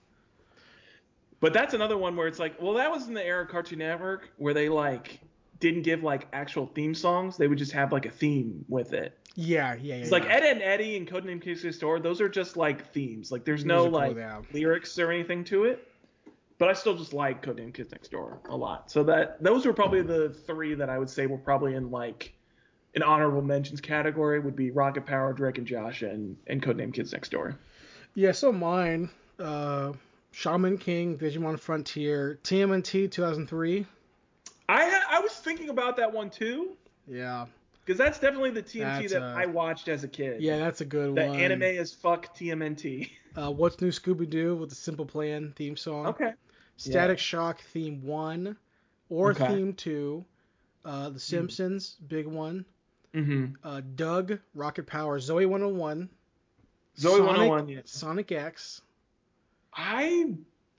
but that's another one where it's like, well, that was in the era of Cartoon Network where they like didn't give like actual theme songs. They would just have like a theme with it. Yeah, yeah, yeah. It's like yeah. Ed and Eddy and Codename Kids Next Door. Those are just like themes. Like there's no Musical, like yeah. lyrics or anything to it. But I still just like Codename Kids Next Door a lot. So that those were probably the three that I would say were probably in like an honorable mentions category would be Rocket Power, Drake and Josh, and and Codename Kids Next Door. Yeah, so mine, uh, Shaman King, Digimon Frontier, TMNT 2003. I ha- I was thinking about that one too Yeah, because that's definitely the TMT That's that a- I watched as a kid. yeah, that's a good The one. The anime is fuck TMNT. Uh, What's New Scooby Doo with the Simple Plan theme song. okay. Static Shock theme one, or Okay. theme two. Uh, The Simpsons, big one. Mm-hmm. Uh, Doug, Rocket Power, Zoey 101. Zoey Sonic, 101, yeah. Sonic X. I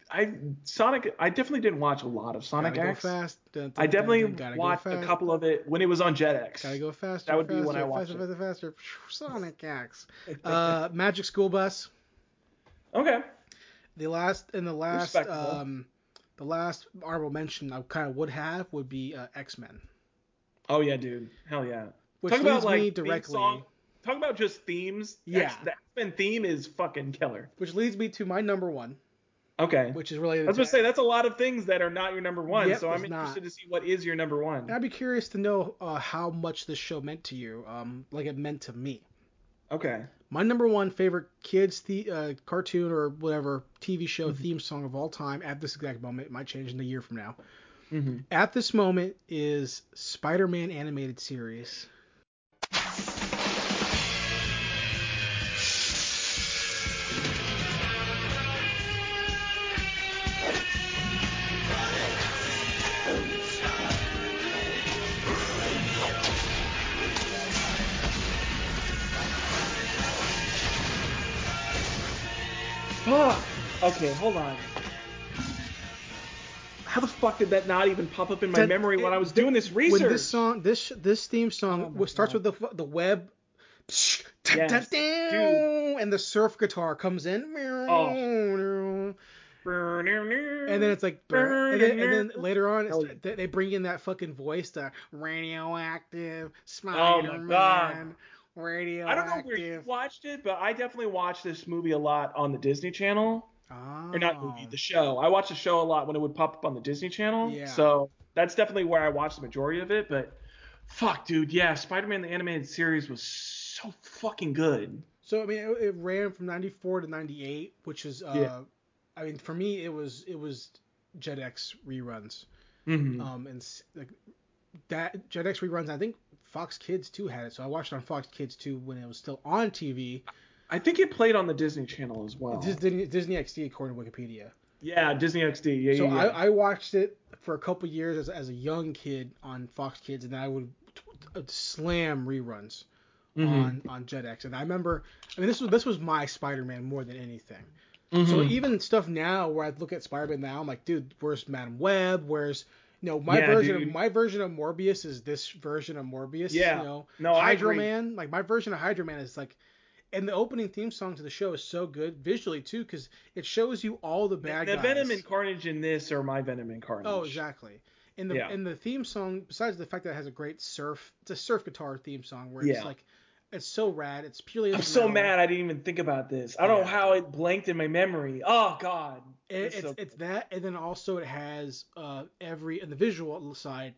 I Sonic I definitely didn't watch a lot of Sonic gotta X. Go fast. Dun, dun, I definitely dun, watched a couple of it when it was on Jetix. Gotta go faster. That would be faster, when I watched faster, it. faster, faster. Sonic X. Uh, Magic School Bus. Okay. The last in the last um, the last honorable mention I kind of would have would be uh, X Men, Oh yeah, dude. Hell yeah. which talk leads about like me directly, song- Talk about just themes. Yeah. The X-Men theme is fucking killer. which leads me to my number one, Okay. which is related. I was to gonna say that's a lot of things that are not your number one. Yep, so I'm it's not. interested to see what is your number one. And I'd be curious to know uh, how much this show meant to you, um, like it meant to me. Okay. My number one favorite kids the uh, cartoon or whatever TV show Mm-hmm. theme song of all time at this exact moment. It might change in a year from now. Mm-hmm. At this moment is Spider-Man animated series. Fuck. Okay, hold on. How the fuck did that not even pop up in my That- memory when it- I was doing this research? When this song, this this theme song Oh starts God. with the the web, Yes, and the surf guitar comes in, Oh. and then it's like, and then, and then later on, they bring in that fucking voice, the radioactive Oh Spider-Man, God. Radioactive. I don't know where you watched it, but I definitely watched this movie a lot on the Disney Channel. Or not movie, Oh. the show. I watched the show a lot when it would pop up on the Disney Channel. Yeah. So that's definitely where I watched the majority of it. But fuck, dude, yeah, Spider-Man the animated series was so fucking good. So I mean, it, it ran from '94 to '98, which is, uh, Yeah. I mean, for me, it was it was Jetix reruns. Mm-hmm. Um, and like that Jetix reruns, I think Fox Kids too had it, so I watched it on Fox Kids too when it was still on TV. I think it played on the Disney Channel as well. Disney, Disney XD according to Wikipedia. yeah, Disney XD. Yeah, So yeah, yeah. I, I watched it for a couple years as, as a young kid on Fox Kids, and I would t- t- slam reruns Mhm. on on Jetix. And I remember, I mean, this was this was my Spider-Man more than anything. So Mhm. even stuff now where I look at Spider-Man now, I'm like, dude, where's Madam Web? Where's know my Yeah, version dude. of my version of Morbius is this version of Morbius. Yeah. You know, No, Hydro. Man, like my version of Hydro Man is like, and the opening theme song to the show is so good visually too because it shows you all the bad the guys. Venom and Carnage in this are my Venom and Carnage. Oh, exactly. And the Yeah. and the theme song, besides the fact that it has a great surf, it's a surf guitar theme song where it's like It's so rad. It's purely. I'm so mad I didn't even think about this. I don't know how it blanked in my memory. Oh god. It, It's it's so it's that, and then also it has uh every in the visual side,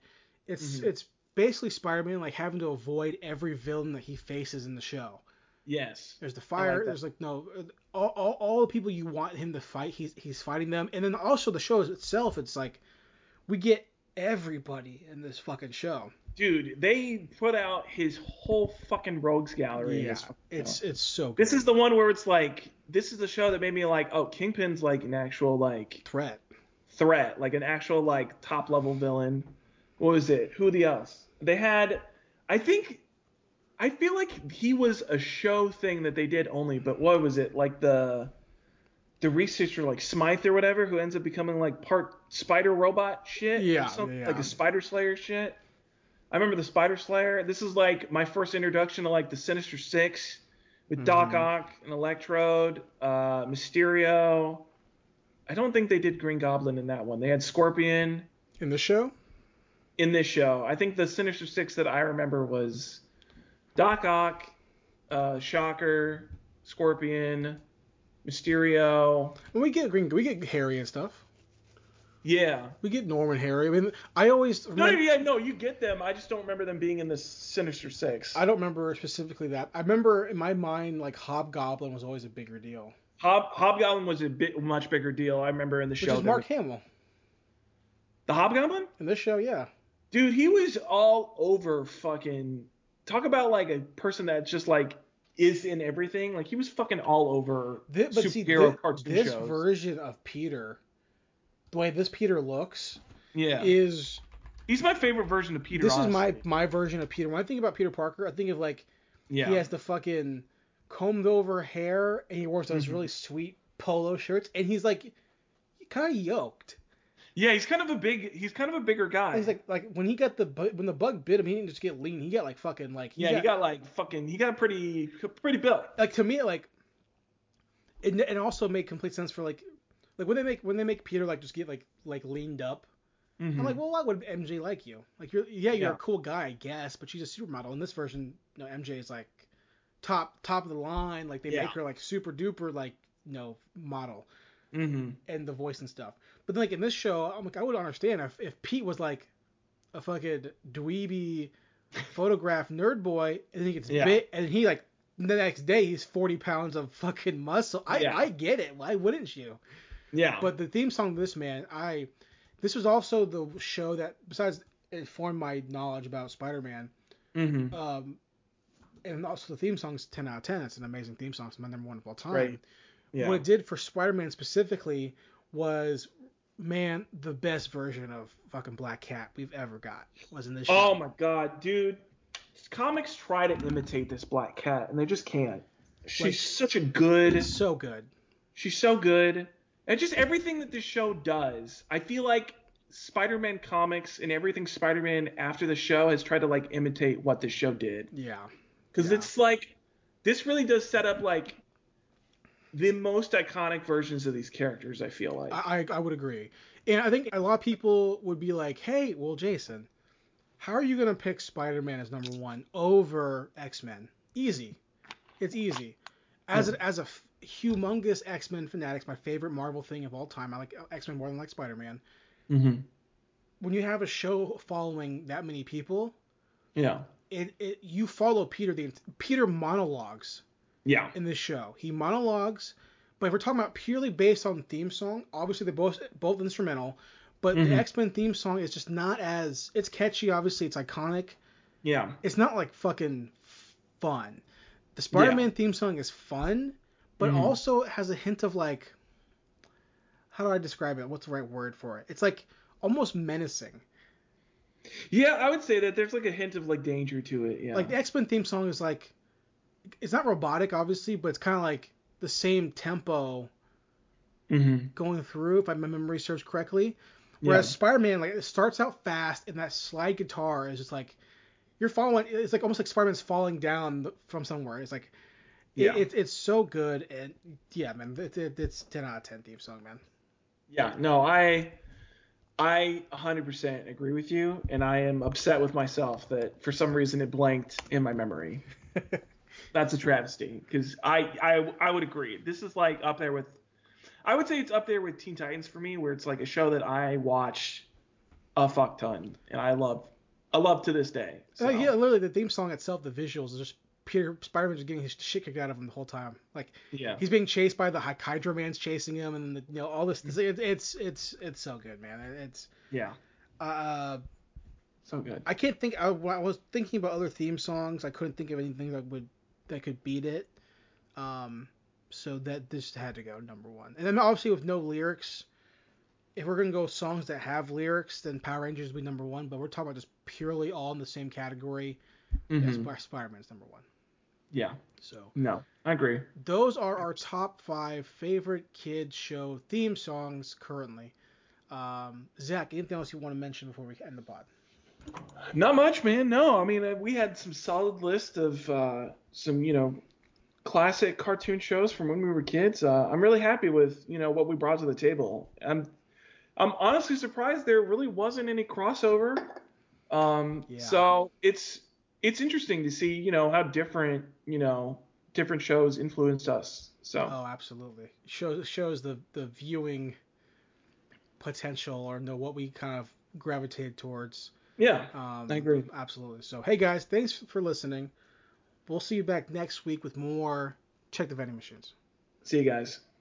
it's Mhm. it's basically Spider-Man like having to avoid every villain that he faces in the show. Yes. There's the fire. that. there's like no all, all all the people you want him to fight. He's he's fighting them, and then also the show itself. It's like we get everybody in this fucking show. Dude, they put out his whole fucking rogues gallery. Yeah, it's show. it's so good. This is the one where it's like this is the show that made me like, oh, Kingpin's like an actual like threat. threat, like an actual like top level villain. What was it? Who the else? They had I think I feel like he was a show thing that they did only, but what was it? Like the the researcher like Smythe or whatever who ends up becoming like part spider robot shit. or Yeah, yeah. like a spider slayer shit. I remember the Spider Slayer. This is like my first introduction to like the Sinister Six with Doc Mhm. Ock and Electrode, uh, Mysterio. I don't think they did Green Goblin in that one. They had Scorpion In the show, in this show. I think the Sinister Six that I remember was Doc Ock, uh, Shocker, Scorpion, Mysterio. when we get Green, we get Harry and stuff. Yeah. We get Norman Harry. I mean, I always No, yeah, no, you get them. I just don't remember them being in the Sinister Six. I don't remember specifically that. I remember in my mind like Hobgoblin was always a bigger deal, Hob- Hobgoblin was a bit much bigger deal. I remember in the which show. is than- Mark Hamill The Hobgoblin? in this show. Yeah, Dude, he was all over fucking. Talk about like a person that just like is in everything. Like he was fucking all over Thi- but see, superhero thi- cartoon this shows. version of Peter, the way this Peter looks, yeah, is he's my favorite version of Peter. this is my my version of Peter. When I think about Peter Parker, I think of like yeah. he has the fucking combed over hair and he wears those Mhm. really sweet polo shirts and he's like kind of yoked. yeah, he's kind of a big. He's kind of a bigger guy. He's like like when he got the when the bug bit him, he didn't just get lean. He got like fucking like yeah, he got like fucking. He got pretty pretty built. like to me like it it also made complete sense for like like when they make when they make Peter like just get like like leaned up. Mhm. I'm like, well, why would MJ like you? Like you're yeah you're Yeah. a cool guy I guess, but she's a supermodel. In this version, you know, MJ is like top top of the line. Like they Yeah. make her like super duper like you know model. mm-hmm. and the voice and stuff. But like in this show, I'm like I would understand if, if Pete was like a fucking dweeby photograph nerd boy, and then he gets Yeah. bit, and he like the next day he's 40 pounds of fucking muscle. I Yeah. I get it. Why wouldn't you? Yeah. But the theme song of this man, I this was also the show that besides it formed my knowledge about Spider-Man. mm-hmm. Um, and also the theme song's 10 out of 10. It's an amazing theme song. It's my number one of all time Right. yeah. what it did for Spider-Man specifically was, man, the best version of fucking Black Cat we've ever got was in this show. Oh my god, dude. Comics try to imitate this Black Cat and they just can't. She's Like- such a good. So good. She's so good. And just everything that this show does, I feel like Spider-Man comics and everything Spider-Man after the show has tried to like imitate what the show did. Yeah. Because Yeah. it's like this really does set up like the most iconic versions of these characters. I feel like. I, I would agree. And I think a lot of people would be like, hey, well, Jason, how are you gonna pick Spider-Man as number one over X-Men? Easy. It's easy. As hmm. a, as a humongous X-Men fanatics, my favorite Marvel thing of all time. I like X-Men more than I like Spider-Man. mm-hmm. When you have a show following that many people, Yeah. it, it you follow Peter the Peter monologues Yeah. in this show. He monologues, but if we're talking about purely based on theme song, obviously they're both both instrumental, but Mhm. the X Men theme song is just not as it's catchy. Obviously, it's iconic. Yeah. It's not like fucking fun. The Spider Man theme song is fun, but Mhm. also it has a hint of like how do I describe it? What's the right word for it? It's like almost menacing. Yeah, I would say that there's like a hint of like danger to it. Yeah. Like the X Men theme song is like it's not robotic, obviously, but it's kind of like the same tempo mm-hmm. going through, if my memory serves correctly. Whereas Spider-Man, like, it starts out fast, and that slide guitar is just like you're following. It's like almost like Spider-Man's falling down from somewhere. It's like it, Yeah. it's it's so good, and yeah, man, it, it, it's 10 out of 10 theme song, man. Yeah, no, I I 100% agree with you, and I am upset with myself that for some reason it blanked in my memory. That's a travesty because I, I I would agree. This is like up there with, I would say it's up there with Teen Titans for me, where it's like a show that I watch a fuck ton and I love, I love to this day. So, Uh, yeah, literally the theme song itself, the visuals is just Peter Spider-Man just getting his shit kicked out of him the whole time. Like yeah, he's being chased by the Hy- Hydro Man's chasing him, and the, you know all this. this it, it's it's it's so good, man. It's yeah, uh so good. I can't think. I, I was thinking about other theme songs. I couldn't think of anything that would that could beat it. Um, so that this had to go number one. And then obviously with no lyrics, if we're gonna go songs that have lyrics, then Power Rangers would be number one. But we're talking about just purely all in the same category. Mhm. Yeah, Spider Man's number one. Yeah, So no, I agree. those are our top five favorite kids show theme songs currently. Um, Zach, anything else you want to mention before we end the pod? Not much, man. No, I mean uh, we had some solid list of uh, some you know classic cartoon shows from when we were kids. Uh, I'm really happy with you know what we brought to the table. I'm I'm honestly surprised there really wasn't any crossover. Um, Yeah. So it's it's interesting to see you know how different you know different shows influenced us. So Oh, absolutely. Shows shows the the viewing potential or know what we kind of gravitated towards. yeah, Um, I agree. Absolutely. So, hey guys, thanks for listening. We'll see you back next week with more Check the Vending Machines. see you guys.